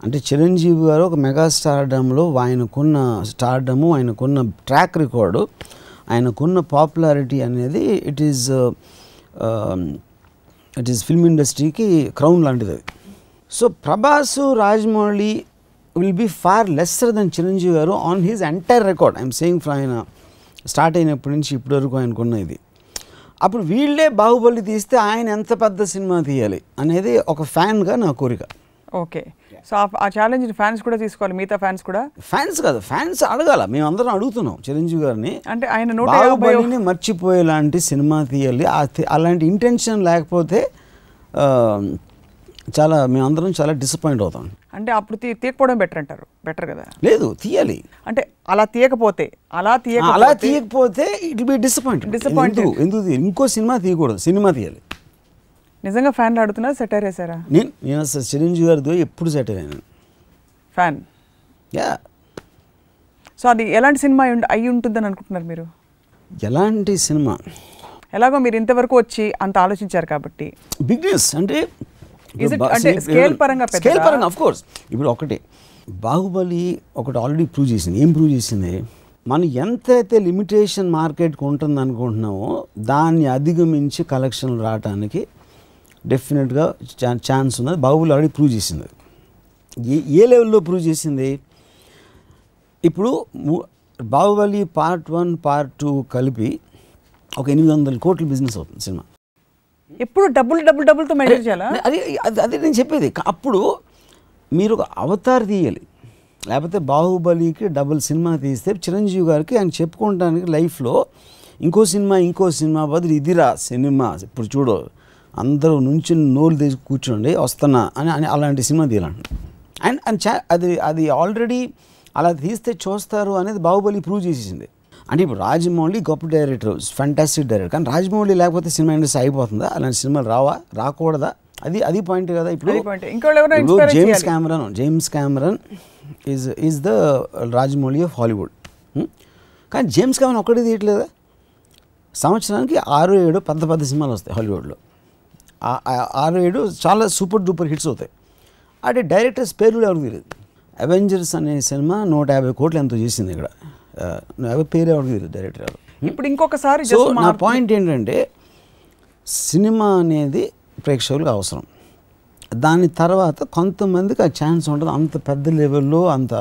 అంటే చిరంజీవి గారు ఒక మెగా స్టార్డమ్లో ఆయనకున్న స్టార్డము ఆయనకున్న ట్రాక్ రికార్డు ఆయనకున్న పాపులారిటీ అనేది it is it is film ఇండస్ట్రీకి క్రౌన్ లాంటిది అది. So Prabhas Rajamouli will be far lesser than Chiranjeevi garu on his entire record I'm saying from ఆయన స్టార్ట్ అయినప్పటి నుంచి ఇప్పటి వరకు ఆయనకున్న ఇది. అప్పుడు వీళ్ళే బాహుబలి తీస్తే ఆయన ఎంత పెద్ద సినిమా తీయాలి అనేది ఒక ఫ్యాన్గా నా కోరిక. ఓకే. సో ఆ- ఛాలెంజ్ ఫ్యాన్స్ కూడా తీసుకోవాలి మిగతా ఫ్యాన్స్ కూడా? ఫ్యాన్స్ కాదు ఫ్యాన్స్ అడగాల. మేము అందరం అడుగుతున్నాం చిరంజీవి గారిని. అంటే ఆయన బాహుబలిని మర్చిపోయేలాంటి సినిమా తీయాలి. అలాంటి ఇంటెన్షన్ లేకపోతే చాలా మేమందరం చాలా డిసప్పాయింట్ అవుతాం. అంటే అప్పుడు తీయకపోవడం బెటర్ అంటారు. బెటర్ కదా? లేదు తీయాలి. అంటే అలా తీయకపోతే అలా అలా తీయకపోతే ఇట్ బి డిసప్పాయింట్ Disappointed. ఎందుకు? ఇంకో సినిమా తీయకూడదు. సినిమా తీయాలి. నిజంగా ఫ్యాన్లు ఆడుతున్నారు సెటర్ వేసారా నేను నేను అసలు చిరంజీవి గారితో ఎప్పుడు సెట్ అయ్యాను. Fan yeah. సో అది ఎలాంటి సినిమా అయి ఉంటుందని అనుకుంటున్నారు మీరు? ఎలాంటి సినిమా? ఎలాగో మీరు ఇంతవరకు వచ్చి అంత ఆలోచించారు కాబట్టి. బిగ్నెస్ అంటే పరంగా? స్కేల్ పరంగా ఆఫ్ కోర్స్ ఇప్పుడు ఒకటే బాహుబలి ఒకటి ఆల్రెడీ ప్రూవ్ చేసింది. ఏం ప్రూవ్ చేసింది? మనం ఎంతైతే లిమిటేషన్ మార్కెట్కి ఉంటుంది అనుకుంటున్నామో దాన్ని అధిగమించి కలెక్షన్లు రావడానికి డెఫినెట్గా ఛాన్స్ ఉన్నది. బాహుబలి ఆల్రెడీ ప్రూవ్ చేసింది. ఏ ఏ లెవెల్లో ప్రూవ్ చేసింది? ఇప్పుడు Baahubali part one part two కలిపి ఒక ఎనిమిది వందల కోట్ల బిజినెస్ అవుతుంది సినిమా. ఎప్పుడు డబ్బులు డబ్బులు డబ్బులతో మెజర్ చేయాలా? అది అది అదే నేను చెప్పేది. అప్పుడు మీరు ఒక అవతార్ తీయాలి. లేకపోతే బాహుబలికి డబుల్ సినిమా తీస్తే చిరంజీవి గారికి ఆయన చెప్పుకోవడానికి లైఫ్లో ఇంకో సినిమా ఇంకో సినిమా బదులు ఇదిరా సినిమా. ఇప్పుడు చూడు అందరూ నుంచి నోళ్ళు తీసి కూర్చోండి వస్తున్నా అని అని అలాంటి సినిమా తీయాలంట అండ్ అండ్ చా అది అది ఆల్రెడీ అలా తీస్తే చూస్తారు అనేది బాహుబలి ప్రూవ్ చేసేసింది. అంటే ఇప్పుడు రాజమౌళి గొప్ప డైరెక్టర్ ఫంటాస్టిక్ డైరెక్టర్. కానీ రాజమౌళి లేకపోతే సినిమా ఇండస్ట్రీ అయిపోతుందా? అలాంటి సినిమాలు రావా? రాకూడదా? అది అది పాయింట్ కదా. ఇప్పుడు James. Cameron James Cameron is is the Rajamouli of Hollywood hmm? కానీ జేమ్స్ క్యామరన్ ఒక్కడే తీయట్లేదా? సంవత్సరానికి ఆరు ఏడు పెద్ద పెద్ద సినిమాలు వస్తాయి హాలీవుడ్లో ఆరు ఏడు చాలా సూపర్ డూపర్ హిట్స్ అవుతాయి. అంటే డైరెక్టర్స్ పేర్లు ఎవరికి తెలియదు? అవెంజర్స్ అనే సినిమా నూట యాభై కోట్లు ఎంతో చేసింది ఇక్కడ. యాభై పేరు ఎవరికి తెలియదు డైరెక్టర్ ఇప్పుడు ఇంకొకసారి సో నా పాయింట్ ఏంటంటే సినిమా అనేది ప్రేక్షకులకు అవసరం. దాని తర్వాత కొంతమందికి ఆ ఛాన్స్ ఉంటుంది అంత పెద్ద లెవెల్లో అంత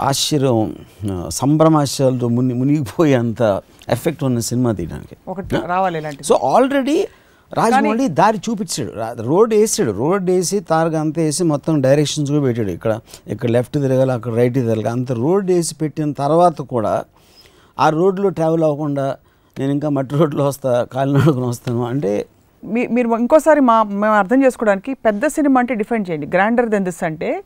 ఆశ్చర్యం సంభ్రమాశ్చర్యాలతో ముని మునిగిపోయే అంత ఎఫెక్ట్ ఉన్న సినిమా తీయడానికి. ఒకటి రావాలి సో ఆల్రెడీ రాజమౌళి దారి చూపించాడు. రోడ్ వేసాడు. రోడ్ వేసి తారగా అంతా వేసి మొత్తం డైరెక్షన్స్ కూడా పెట్టాడు. ఇక్కడ ఇక్కడ లెఫ్ట్ తిరగాలి అక్కడ రైట్ తిరగాలి. అంత రోడ్ వేసి పెట్టిన తర్వాత కూడా ఆ రోడ్లో ట్రావెల్ అవ్వకుండా నేను ఇంకా మట్టి రోడ్లో వస్తా కాలినడకన వస్తాను అంటే మీ- మీరు ఇంకోసారి మా మేము అర్థం చేసుకోవడానికి పెద్ద సినిమా అంటే డిఫైన్ చేయండి. గ్రాండర్ దెన్ దిస్ అంటే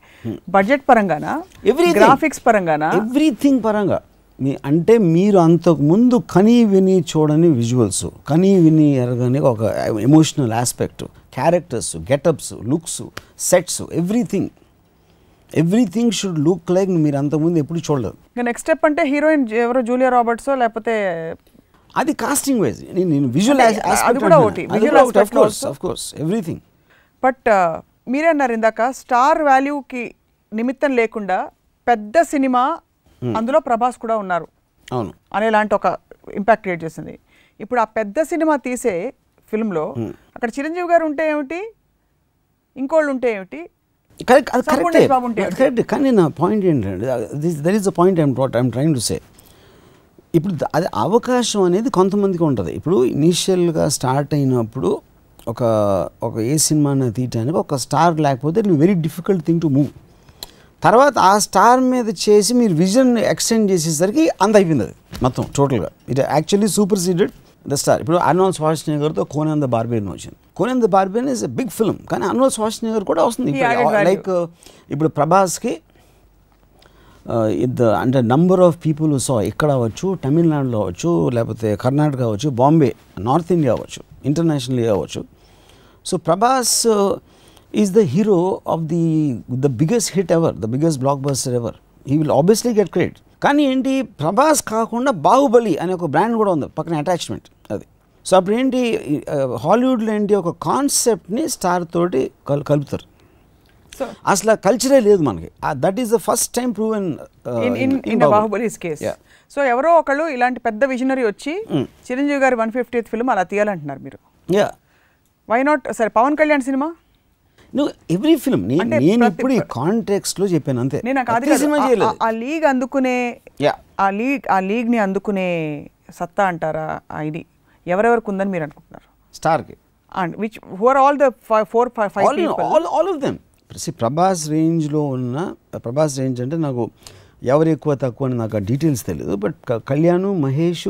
బడ్జెట్ పరంగానా? Everything. గ్రాఫిక్స్ పరంగానా? ఎవ్రీథింగ్ పరంగా. మీ అంటే మీరు అంతకు ముందు కనీ విని చూడని విజువల్స్ కనీ విని ఎరగని ఒక emotional aspect characters getups looks sets everything everything should look like మీరు అంతకుముందు ఎప్పుడు చూడలేదు. నెక్స్ట్ స్టెప్ అంటే హీరోయిన్ ఎవరో జూలియా రాబర్ట్సో లేకపోతే అది కాస్టింగ్ వైజ్ నేను విజువల్ కోర్స్ ఎవ్రీథింగ్ బట్ మీరే అన్నారు ఇందాక స్టార్ వాల్యూకి నిమిత్తం లేకుండా పెద్ద సినిమా అందులో ప్రభాస్ కూడా ఉన్నారు. అవును. అనేలాంటి ఒక ఇంపాక్ట్ క్రియేట్ చేసింది. ఇప్పుడు ఆ పెద్ద సినిమా తీసే ఫిల్మ్లో అక్కడ చిరంజీవి గారు ఉంటే ఏమిటి? ఇంకోళ్ళు ఉంటే ఏమిటి? కరెక్ట్ అది కానీ నా పాయింట్ ఏంటంటే that is the point I'm trot I'm trying to say ఇప్పుడు అది అవకాశం అనేది కొంతమందికి ఉంటుంది. ఇప్పుడు ఇనీషియల్గా స్టార్ట్ అయినప్పుడు ఒక ఒక ఏ సినిమాని తీయటానికి ఒక స్టార్ లేకపోతే it very difficult thing to move తర్వాత ఆ స్టార్ మీద చేసి మీరు విజన్ ఎక్స్టెండ్ చేసేసరికి అంత అయిపోయింది అది మొత్తం టోటల్గా. It actually superseded the star. ఇప్పుడు అర్నాల్డ్ స్వాష్నగర్తో ద బార్బేన్ వచ్చింది. Conan the barbarian is a big film కానీ అర్నాల్డ్ స్వాష్నగర్ కూడా వస్తుంది. లైక్ ఇప్పుడు ప్రభాస్కి ఇది అంటే నంబర్ ఆఫ్ పీపుల్ సో ఇక్కడ అవ్వచ్చు తమిళనాడులో అవ్వచ్చు లేకపోతే కర్ణాటక అవ్వచ్చు బాంబే నార్త్ ఇండియా అవ్వచ్చు ఇంటర్నేషనల్ అవ్వచ్చు. So Prabhas is the hero of the the biggest hit ever the biggest blockbuster ever he will obviously get credit కానీ ఏంటి? ప్రభాస్ కాకుండా బాహుబలి అనే ఒక బ్రాండ్ కూడా ఉంది పక్కన అటాచ్మెంట్ అది. సో అప్పుడు ఏంటి? హాలీవుడ్లో ఏంటి? ఒక కాన్సెప్ట్ని స్టార్ తోటి కల్ కలుపుతారు. సో అసలు కల్చరే లేదు మనకి. That is the first time proven in in Baahubali's case. So ఎవరో ఒకళ్ళు ఇలాంటి పెద్ద విజనరీ వచ్చి చిరంజీవి గారి వన్ ఫిఫ్టీత్ ఫిల్మ్ అలా తీయాలంటున్నారు మీరు. యా వై నాట్ సరే పవన్ కళ్యాణ్ సినిమా? నువ్వు ఎవ్రీ ఫిల్మ్ నేను ఇప్పుడు ఈ కాంటెక్స్ట్లో చెప్పాను అంతే. నేను సినిమా. ఆ- లీగ్ అందుకునే ఆ లీగ్ ఆ లీగ్ని అందుకునే సత్తా అంటారా ఆ ఇది? ఎవరెవరికి ఉందని మీరు అనుకుంటున్నారు? స్టార్కి and which who are all the four five all all of them Prabhas రేంజ్లో ఉన్న ప్రభాస్ రేంజ్ అంటే నాకు ఎవరు ఎక్కువ తక్కువ అని నాకు ఆ డీటెయిల్స్ తెలియదు but Kalyan Mahesh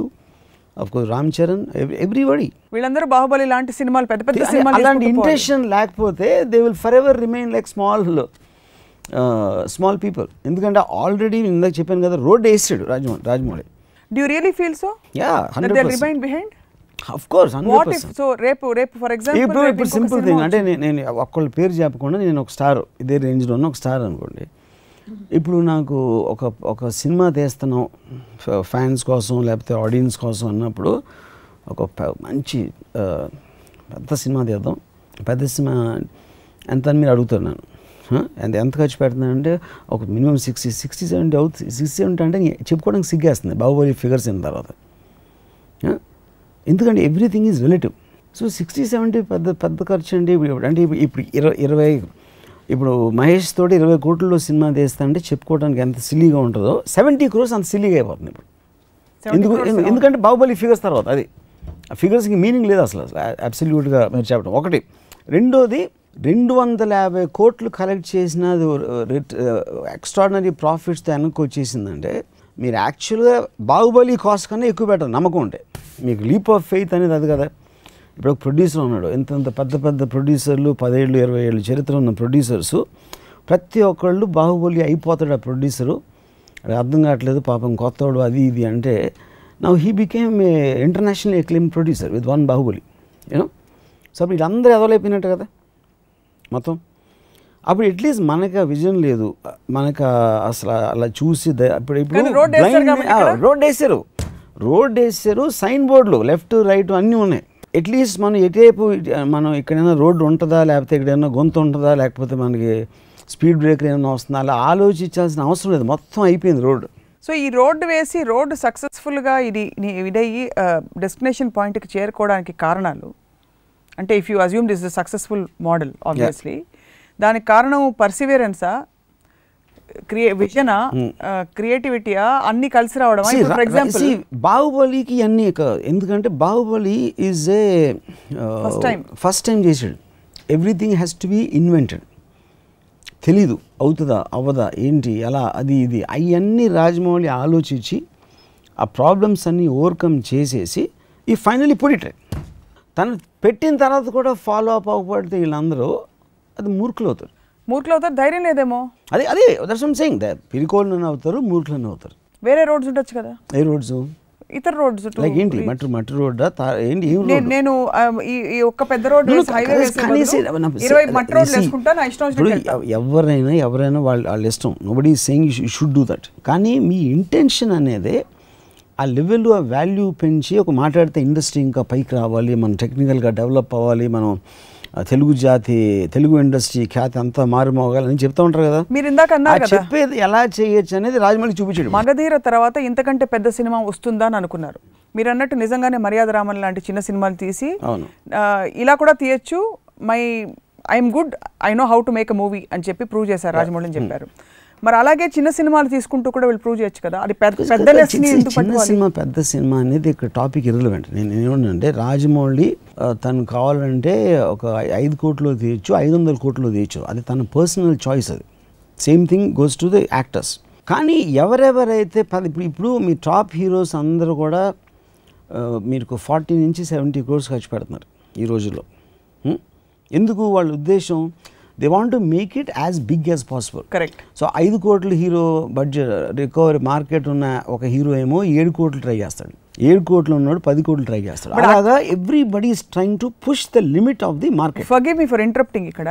of course Ram Charan everybody వీళ్ళందరూ బాహుబలి లాంటి సినిమాలు పెద్ద పెద్ద సినిమాలు అలాంటి. ఇంట్రెషన్ లేకపోతే they will forever remain like small small people ఎందుకంటే ఆల్రెడీ ఇందాక చెప్పాను కదా రోడ్ వేసాడు Rajamouli Rajamouli. Do really feel so yeah remain behind of course hundred what if so రేపు రేపు ఫర్ ఇప్పుడు ఎగ్జాంపుల్ ఇప్పుడు సింపుల్ థింగ్ అంటే నేను నేను ఒక్కళ్ళ పేరు చెప్పకుండా నేను ఒక స్టార్ ఇదే రేంజ్లో ఉన్న ఒక స్టార్ అనుకోండి. ఇప్పుడు నాకు ఒక ఒక సినిమా తీస్తున్నాం ఫ్యాన్స్ కోసం లేకపోతే ఆడియన్స్ కోసం అన్నప్పుడు ఒక మంచి పెద్ద సినిమా తీద్దాం. పెద్ద సినిమా ఎంత అని మీరు అడుగుతారు నన్ను. ఎంత ఎంత ఖర్చు పెడుతున్నానంటే ఒక మినిమం సిక్స్టీ సిక్స్టీ సెవెంటీ అవుతుంది సిక్స్టీ సెవెంటీ అంటే చెప్పుకోవడానికి సిగ్గేస్తుంది బాహుబలి ఫిగర్స్ అయిన తర్వాత. ఎందుకంటే everything is relative. So sixty seventy పెద్ద పెద్ద ఖర్చు అండి ఇప్పుడు అంటే ఇప్పుడు ఇరవై ఇరవై ఇప్పుడు మహేష్ తోటి ఇరవై కోట్లలో సినిమా తీస్తా అంటే చెప్పుకోవడానికి ఎంత సిల్లీగా ఉంటుందో సెవెంటీ క్రోర్స్ అంత సిల్లీగా అయిపోతుంది ఇప్పుడు. 70 ఎందుకు ఎందుకంటే బాహుబలి ఫిగర్స్ తర్వాత అది. ఆ ఫిగర్స్కి మీనింగ్ లేదు అసలు అబ్సల్యూట్గా మీరు చెప్పడం. ఒకటి రెండోది రెండు వందల యాభై కోట్లు కలెక్ట్ చేసిన ఎక్స్ట్రాడినరీ ప్రాఫిట్స్తో వెనక్కి వచ్చేసిందంటే మీరు యాక్చువల్గా బాహుబలి కాస్ట్ కన్నా ఎక్కువ పెట్టరు నమ్మకం ఉంటే. మీకు లీప్ ఆఫ్ ఫెయిత్ అనేది అది కదా. ఇప్పుడు ఒక ప్రొడ్యూసర్ ఉన్నాడు. ఇంతంత పెద్ద పెద్ద ప్రొడ్యూసర్లు పదేళ్ళు ఇరవై ఏళ్ళు చరిత్ర ఉన్న ప్రొడ్యూసర్సు ప్రతి ఒక్కళ్ళు బాహుబలి అయిపోతాడు ఆ ప్రొడ్యూసరు అర్థం కావట్లేదు పాపం కొత్తవాడు అది ఇది అంటే నా he became a international acclaim producer with one Baahubali you know so అప్పుడు వీళ్ళందరూ ఎదవలైపోయినట్టు కదా మొత్తం. అప్పుడు అట్లీస్ట్ మనకు విజన్ లేదు. మనకు అసలు అలా చూసి ద- ఇప్పుడు? రోడ్ వేసారు. రోడ్ వేసారు సైన్ బోర్డులు లెఫ్ట్ రైట్ అన్నీ ఉన్నాయి. అట్లీస్ట్ మనం ఎటువైపు మనం ఎక్కడైనా రోడ్డు ఉంటుందా లేకపోతే ఎక్కడైనా గొంతు ఉంటుందా లేకపోతే మనకి స్పీడ్ బ్రేకర్ ఏమైనా వస్తుందా అలా ఆలోచించాల్సిన అవసరం లేదు. మొత్తం అయిపోయింది రోడ్డు. సో ఈ రోడ్డు వేసి రోడ్డు సక్సెస్ఫుల్గా ఇది ఇదయ్యి డెస్టినేషన్ పాయింట్కి చేరుకోవడానికి కారణాలు అంటే if you assume this successful model obviously దానికి కారణం పర్సివియరెన్సా క్రియే విజనా క్రియేటివిటీయా అన్ని కలిసి See, ఫర్ ఎగ్జాంపుల్ బాహుబలికి అన్ని ఎందుకంటే Baahubali is a First time. First time చేసాడు everything has to be invented తెలీదు అవుతుందా అవ్వదా ఏంటి ఎలా అది ఇది అవన్నీ రాజమౌళి ఆలోచించి ఆ ప్రాబ్లమ్స్ అన్నీ ఓవర్కమ్ చేసేసి ఈ ఫైనలీ పుడిట్ తను పెట్టిన తర్వాత కూడా ఫాలో అప్ అవ్వకపోతే వీళ్ళందరూ అది మూర్ఖులు అవుతారు మూర్ఖులు అవుతారు ధైర్యం లేదేమో. అదే అదే దర్శనం సెయింగ్ పిరికోళ్ళని అవుతారు మూర్ఖులని అవుతారు. వేరే రోడ్స్ ఉండొచ్చు కదా. ఏ రోడ్స్? ఇతర రోడ్స్ లైక్ ఏంటి? మట్టి మట్టి రోడ్డా? ఏంటి? నేను ఈ ఒక్క పెద్ద రోడ్ ఇప్పుడు ఎవరైనా ఎవరైనా వాళ్ళ వాళ్ళ ఇష్టం. Nobody saying you should do that కానీ మీ ఇంటెన్షన్ అనేది ఆ లెవెల్ ఆ వాల్యూ పెంచి ఒక మాట్లాడితే ఇండస్ట్రీ ఇంకా పైకి రావాలి మనం టెక్నికల్గా డెవలప్ అవ్వాలి మనం తెలుగు జాతి తెలుగు ఇండస్ట్రీ ఖ్యాతి అంతా మారుమోగాలని చెప్తా ఉంటారు కదా. మీరు ఇందాక అన్నారు చెప్పేది ఎలా చేయొచ్చు అనేది రాజమౌళి చూపించాడు. మగధీర తర్వాత ఇంతకంటే పెద్ద సినిమా వస్తుందా అని అనుకున్నారు. మీరు అన్నట్టు నిజంగానే మర్యాద రామన్ లాంటి చిన్న సినిమాలు తీసి ఇలా కూడా తీయచ్చు. My I'm good I know how to make a movie అని చెప్పి ప్రూవ్ చేశారు రాజమౌళి అని చెప్పారు. మరి అలాగే చిన్న సినిమాలు తీసుకుంటూ కూడా వీళ్ళు ప్రూవ్ చేయొచ్చు కదా. అది పెద్ద చిన్న- సినిమా పెద్ద సినిమా అనేది ఇక్కడ టాపిక్ ఇర్రిలవెంట్ నేను ఏమన్నానంటే రాజమౌళి తను కావాలంటే ఒక ఐదు కోట్లు తీయచ్చు ఐదు వందల కోట్లు తీయచ్చు. అది తన పర్సనల్ చాయిస్ అది. Same thing goes to the actors కానీ ఎవరెవరైతే పది ఇప్పుడు ఇప్పుడు మీ టాప్ హీరోస్ అందరూ కూడా మీకు ఫార్టీ నుంచి సెవెంటీ క్రోర్స్ ఖర్చు పెడుతున్నారు ఈ రోజుల్లో? ఎందుకు వాళ్ళ ఉద్దేశం? They want to make it as big as possible correct so ఐదు కోట్ల హీరో బడ్జెట్ రికవరీ మార్కెట్ ఉన్న ఒక హీరో ఏమో ఏడు కోట్లు ట్రై చేస్తాడు. ఏడు కోట్లు ఉన్నాడు పది కోట్లు ట్రై చేస్తాడు. అలాగా everybody is trying to push the limit of the market forgive me for interrupting ఇక్కడ.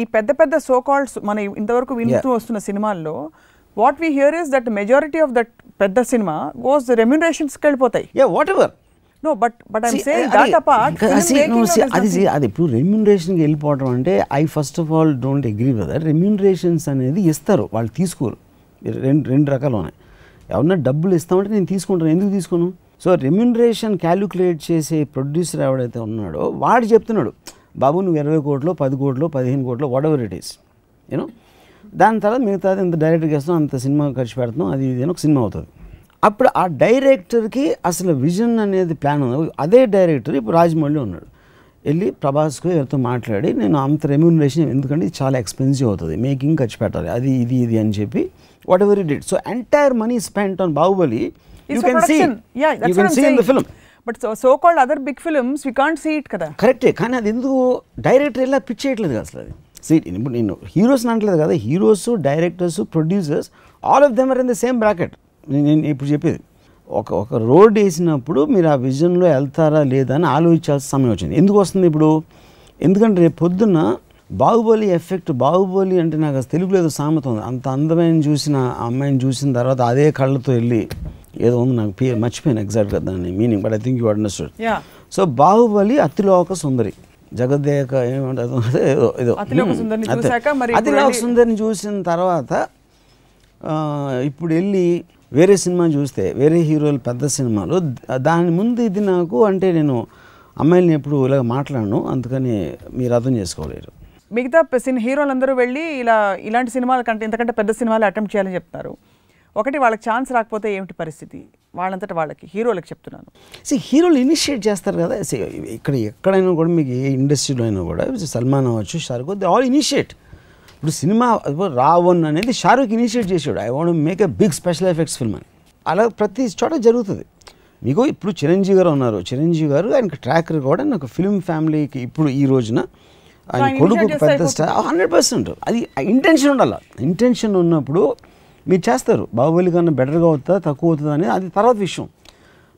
ఈ పెద్ద పెద్ద సో కాల్డ్స్ మన ఇంతవరకు వింటూ వస్తున్న సినిమాల్లో what we hear is that majority of that పెద్ద సినిమా గోస్ రెమ్యునరేషన్స్కి వెళ్ళిపోతాయి. Yeah whatever no but but I'm saying అది- దట్ అపార్ట్ అది అది ఇప్పుడు రెమ్యూనరేషన్కి వెళ్ళిపోవడం అంటే I first of all don't agree with that remunerations అనేది ఇస్తారు వాళ్ళు తీసుకోరు. రెండు రెండు రకాలు ఉన్నాయి. ఎవరన్నా డబ్బులు ఇస్తామంటే నేను తీసుకుంటాను ఎందుకు తీసుకోను సో రెమ్యూనరేషన్ క్యాలిక్యులేట్ చేసే ప్రొడ్యూసర్ ఎవడైతే ఉన్నాడో వాడు చెప్తున్నాడు బాబు నువ్వు ఇరవై కోట్లు పది కోట్లు పదిహేను కోట్లు whatever it is you know దాని తర్వాత మిగతాది ఎంత డైరెక్ట్గా ఇస్తాం అంత సినిమా ఖర్చు పెడతాం అది ఇది ఒక సినిమా అవుతుంది. అప్పుడు ఆ డైరెక్టర్కి అసలు విజన్ అనేది ప్లాన్ ఉంది. అదే డైరెక్టర్ ఇప్పుడు రాజమౌళి ఉన్నాడు. వెళ్ళి ప్రభాస్కు ఎవరితో మాట్లాడి నేను అంత రెమ్యూనరేషన్ ఎందుకంటే ఇది చాలా ఎక్స్పెన్సివ్ అవుతుంది. మేకింగ్ ఖర్చు పెట్టాలి. అది ఇది ఇది అని చెప్పి whatever it it so entire money spend on Baahubali you can see you can see in the film but so called other big films we can't see it కదా. కరెక్టే కానీ అది ఎందుకు? డైరెక్టర్ ఇలా పిచ్ చేయట్లేదు కదా అసలు అది? సీ ఇప్పుడు నేను హీరోస్ అనట్లేదు కదా. Heroes directors producers all of them are in the same bracket నేను ఇప్పుడు చెప్పేది. ఒక ఒక రోడ్ వేసినప్పుడు మీరు ఆ విజన్లో వెళ్తారా లేదా అని ఆలోచించాల్సిన సమయం వచ్చింది. ఎందుకు వస్తుంది ఇప్పుడు? ఎందుకంటే రేపు పొద్దున్న బాహుబలి ఎఫెక్ట్ బాహుబలి అంటే నాకు అసలు తెలుగులో ఏదో సామెత ఉంది. అంత అందమైన చూసిన అమ్మాయిని చూసిన తర్వాత అదే కళ్ళతో వెళ్ళి ఏదో ఉంది నాకు పేరు మర్చిపోయాను ఎగ్జాక్ట్గా దాని meaning but I think you understood. So Baahubali Athiloka Sundari. Jagadeka ఏమంటారు ఏదో ఏదో. అతిలోక సుందరిని చూసిన తర్వాత ఇప్పుడు వెళ్ళి వేరే సినిమా చూస్తే వేరే హీరోలు పెద్ద సినిమాలు దాని ముందు ఇది నాకు అంటే నేను అమ్మాయిల్ని ఎప్పుడు ఇలాగ మాట్లాడను అందుకని మీరు అర్థం చేసుకోలేరు. మిగతా సిన్ హీరోలందరూ వెళ్ళి ఇలా ఇలాంటి సినిమాల కంటే ఇంతకంటే పెద్ద సినిమాలు అటెంప్ట్ చేయాలని చెప్తారు. ఒకటి వాళ్ళకి ఛాన్స్ రాకపోతే ఏమిటి పరిస్థితి? వాళ్ళంతట వాళ్ళకి హీరోలకు చెప్తున్నాను. సి హీరోలు ఇనిషియేట్ చేస్తారు కదా. ఇక్కడ ఎక్కడైనా కూడా మీకు ఏ ఇండస్ట్రీలో అయినా కూడా సల్మాన్ అవ్వచ్చు షారుఖ్ దే ఆల్ ఇనిషియేట్ ఇప్పుడు సినిమా రావణ్ అనేది షారుఖ్ ఇనిషియేట్ చేసాడు I want make a big special effects film అని. అలా ప్రతి చోట జరుగుతుంది. మీకు ఇప్పుడు చిరంజీవి గారు ఉన్నారు. చిరంజీవి గారు ఆయనకి ట్రాక్ రికార్డ్ అని ఒక ఫిల్మ్ ఫ్యామిలీకి ఇప్పుడు ఈ రోజున ఆయన కొడుకు పెద్ద స్టార్ హండ్రెడ్ పర్సెంట్. అది ఇంటెన్షన్ ఉండాలి. ఇంటెన్షన్ ఉన్నప్పుడు మీరు చేస్తారు. బాహుబలి కన్నా బెటర్గా అవుతుందా తక్కువ అవుతుందా అనేది అది తర్వాత విషయం.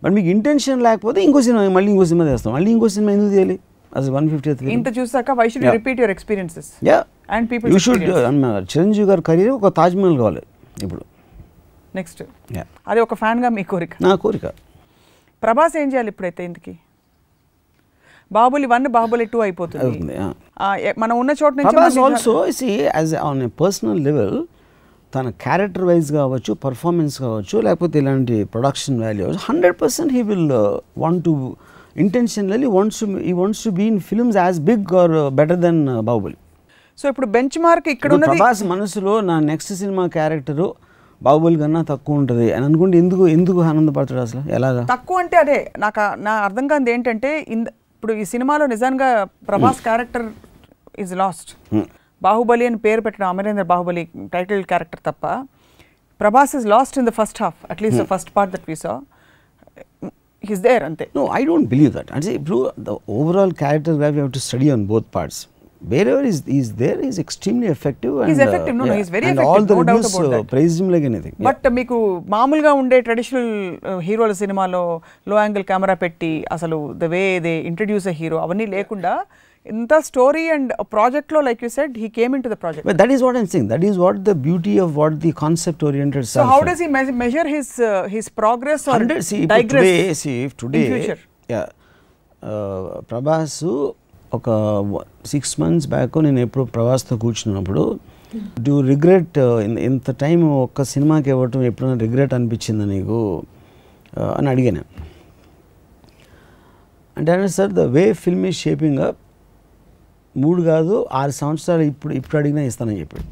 బట్ మీకు ఇంటెన్షన్ లేకపోతే ఇంకో సినిమా మళ్ళీ ఇంకో సినిమా చేస్తాం మళ్ళీ ఇంకో సినిమా ఎందుకు చేయాలి అసలు వన్ ఫిఫ్టీ ఇంత చూసాక why should. Repeat your experiences yeah and people you should Chiranjeevi గారి కెరీర్ ఒక తాజ్మహల్ కావాలి ఇప్పుడు. నెక్స్ట్ యా అది ఒక ఫ్యాన్గా మీ కోరిక. నా కోరిక. ప్రభాస్ ఏం చేయాలి ఇప్పుడైతే ఇంతకి? బాహుబలి వన్ బాహుబలి టూ అయిపోతుంది. మనం ఉన్న చోట నుంచి also see as on a personal level తన క్యారెక్టర్ వైజ్ కావచ్చు పర్ఫార్మెన్స్ కావచ్చు లేకపోతే ఇలాంటి production value hundred percent he will want to intentionally wants to he wants to be in films as big or better than Baahubali so ఇప్పుడు benchmark ఇక్కడ ప్రభాస్ మనసులో నా next cinema character Baahubali కన్నా తక్కువ ఉంటుంది అని అనుకుంటే ఎందుకు ఎందుకు ఆనందపడతాడు అసలు? ఎలాగా? తక్కువ అంటే అదే నాకు నా అర్థం కానిది ఏంటంటే ఇప్పుడు ఈ సినిమాలో నిజంగా Prabhas character is lost Baahubali అని పేరు పెట్టిన అమరేంద్ర బాహుబలి టైటిల్ క్యారెక్టర్ తప్ప Prabhas is lost in the first half at least the first part that we saw his there అంతే no I don't believe that అంటే ఇప్పుడు the overall character graph you to study on both parts wherever is is there is extremely effective He's effective, no, no, he's very all effective, the no doubt reviews about that. Praise him like anything but మీకు మామూలుగా ఉండే traditional హీరోల సినిమాలో low angle camera పెట్టి అసలు the way they introduce a hero అవన్నీ లేకుండా ఇంత స్టోరీ అండ్ ప్రాజెక్ట్లో like you said he came into the project But that is what I'm saying. That is what the beauty of what the concept oriented So how does he me- measure his uh, his progress or Hundred. See, if digress today, see, if today, future? yeah, uh, Prabhas ఒక six months back నేను ఎప్పుడు ప్రభాస్తో కూర్చున్నప్పుడు do regret ఇంత time ఒక్క సినిమాకి ఇవ్వటం ఎప్పుడైనా regret అనిపించిందా నీకు Uh, అని అడిగాను అంటే sir the way film is shaping up మూడు కాదు ఆరు సంవత్సరాలు ఇప్పుడు ఇప్పుడు అడిగినా ఇస్తానని చెప్పాడు.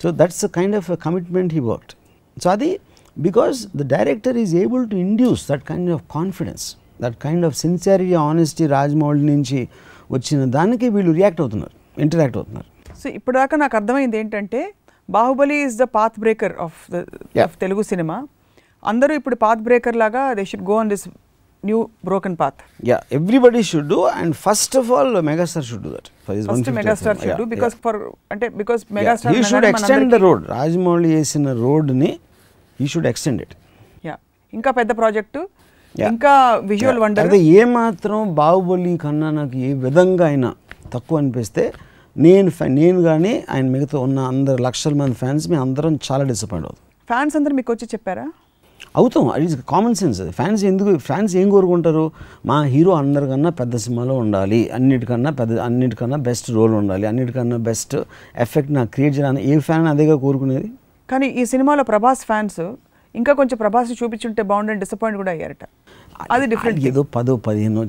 So that's kind of commitment he worked so అది because the director is able to induce that kind of confidence that kind of sincerity honesty Rajamouli నుంచి వచ్చిన దానికి వీళ్ళు రియాక్ట్ అవుతున్నారు ఇంటరాక్ట్ అవుతున్నారు. సో ఇప్పటిదాకా నాకు అర్థమైంది ఏంటంటే Baahubali is the path breaker of the. Of Telugu cinema. అందరూ ఇప్పుడు పాత్ బ్రేకర్ లాగా they should go on this new broken path yeah everybody should do and first of all megastar should do that for this first megastar should do because for అంటే because megastar he should extend the road Rajamouli వేసిన రోడ్ని he should extend it yeah ఇంకా పెద్ద project Yeah. ఇంకా visual wonder అదే ఏ మాత్రం బాహుబలి కన్నా నాకు ఏ విధంగా అయినా తక్కువ అనిపిస్తే నేను నేను కానీ ఆయన మిగతా ఉన్న అందరు లక్షల మంది ఫ్యాన్స్ మేము అందరం చాలా డిసప్పాయింట్ అవుతాం. ఫ్యాన్స్ అందరూ మీకు వచ్చి చెప్పారా? అవుతాం. అది కామన్ సెన్స్ అది ఫ్యాన్స్ ఎందుకు ఫ్యాన్స్ ఏం కోరుకుంటారు? మా హీరో అందరికన్నా పెద్ద సినిమాలో ఉండాలి. అన్నిటికన్నా పెద్ద అన్నిటికన్నా బెస్ట్ రోల్ ఉండాలి. అన్నిటికన్నా బెస్ట్ ఎఫెక్ట్ నాకు క్రియేట్ చేయాలని ఏ ఫ్యాన్ అదేగా కోరుకునేది? కానీ ఈ సినిమాలో ప్రభాస్ ఫ్యాన్స్ ఇంకా కొంచెం ప్రభాస్ చూపించుంటే బాగుండని డిసప్పాయింట్ కూడా అయ్యారట. అది డిఫరెంట్ ఏదో పదో పదిహేను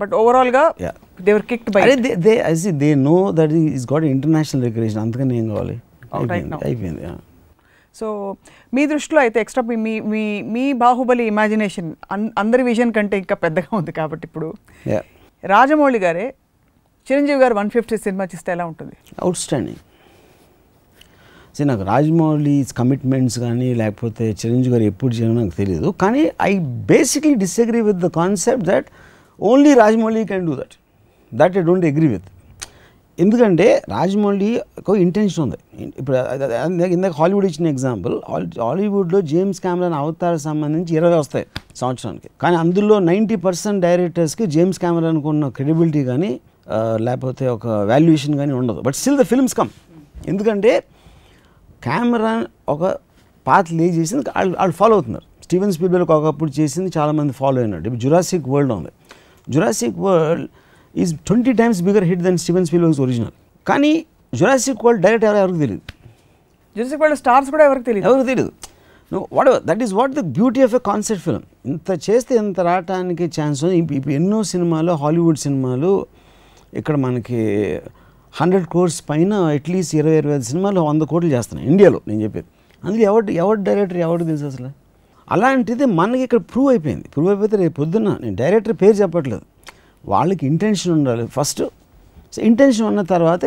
బట్ ఓవరాల్గా Yeah. They were kicked by they they I they know that is got international recognition అంతకని ఏం కావాలి? అయిపోయింది. సో మీ దృష్టిలో అయితే ఎక్స్ట్రా మీ మీ మీ బాహుబలి ఇమాజినేషన్ అందరి విజన్ కంటే ఇంకా పెద్దగా ఉంది కాబట్టి ఇప్పుడు. రాజమౌళి గారే చిరంజీవి గారు వన్ ఫిఫ్టీ సినిమా చేస్తే ఎలా ఉంటుంది? అవుట్ స్టాండింగ్ సో నాకు రాజమౌళి కమిట్మెంట్స్ కానీ లేకపోతే చిరంజీవి గారు ఎప్పుడు చేయడం నాకు తెలియదు. కానీ I basically disagree with the concept that only Rajamouli can do that that I don't agree with ఎందుకంటే రాజమౌళి ఒక ఇంటెన్షన్ ఉంది. ఇప్పుడు ఇందాక హాలీవుడ్ ఇచ్చిన ఎగ్జాంపుల్ హాలీవుడ్లో జేమ్స్ కెమెరాన్ అవతార సంబంధించి ఇరవై వస్తాయి సంవత్సరానికి. కానీ అందులో నైంటీ పర్సెంట్ డైరెక్టర్స్కి జేమ్స్ కెమెరాన్కి ఉన్న క్రెడిబిలిటీ కానీ లేకపోతే ఒక వాల్యుయేషన్ కానీ ఉండదు. But still the films come ఎందుకంటే కెమెరా ఒక పాత్ లే చేసింది వాళ్ళు వాళ్ళు ఫాలో అవుతున్నారు. స్టీవెన్ స్పీల్బర్గ్ ఒకప్పుడు చేసింది చాలామంది ఫాలో అయినారు ఇప్పుడు జురాసిక్ వరల్డ్ ఉంది. Jurassic World is twenty times bigger hit than Steven Spielberg's original కానీ జురాసిక్ వరల్డ్ డైరెక్ట్ ఎవరు ఎవరికి తెలియదు జురాసిక్ వాళ్ళ స్టార్స్ కూడా ఎవరికి తెలియదు ఎవరికి తెలియదు what that is what the beauty of a concept film ఇంత చేస్తే ఇంత రావటానికి ఛాన్స్ ఇప్పుడు ఎన్నో సినిమాలు హాలీవుడ్ సినిమాలు ఇక్కడ మనకి హండ్రెడ్ కోర్స్ పైన అట్లీస్ట్ ఇరవై ఇరవై ఐదు సినిమాలు వంద కోట్లు చేస్తున్నాయి ఇండియాలో నేను చెప్పేది. అందులో ఎవరు ఎవరు డైరెక్టర్ ఎవరికి తెలుసు అసలు అలాంటిది మనకి ఇక్కడ ప్రూవ్ అయిపోయింది. ప్రూవ్ అయిపోతే రేపు పొద్దున్న నేను డైరెక్టర్ పేరు చెప్పట్లేదు. వాళ్ళకి ఇంటెన్షన్ ఉండాలి. ఫస్ట్ సో ఇంటెన్షన్ ఉన్న తర్వాత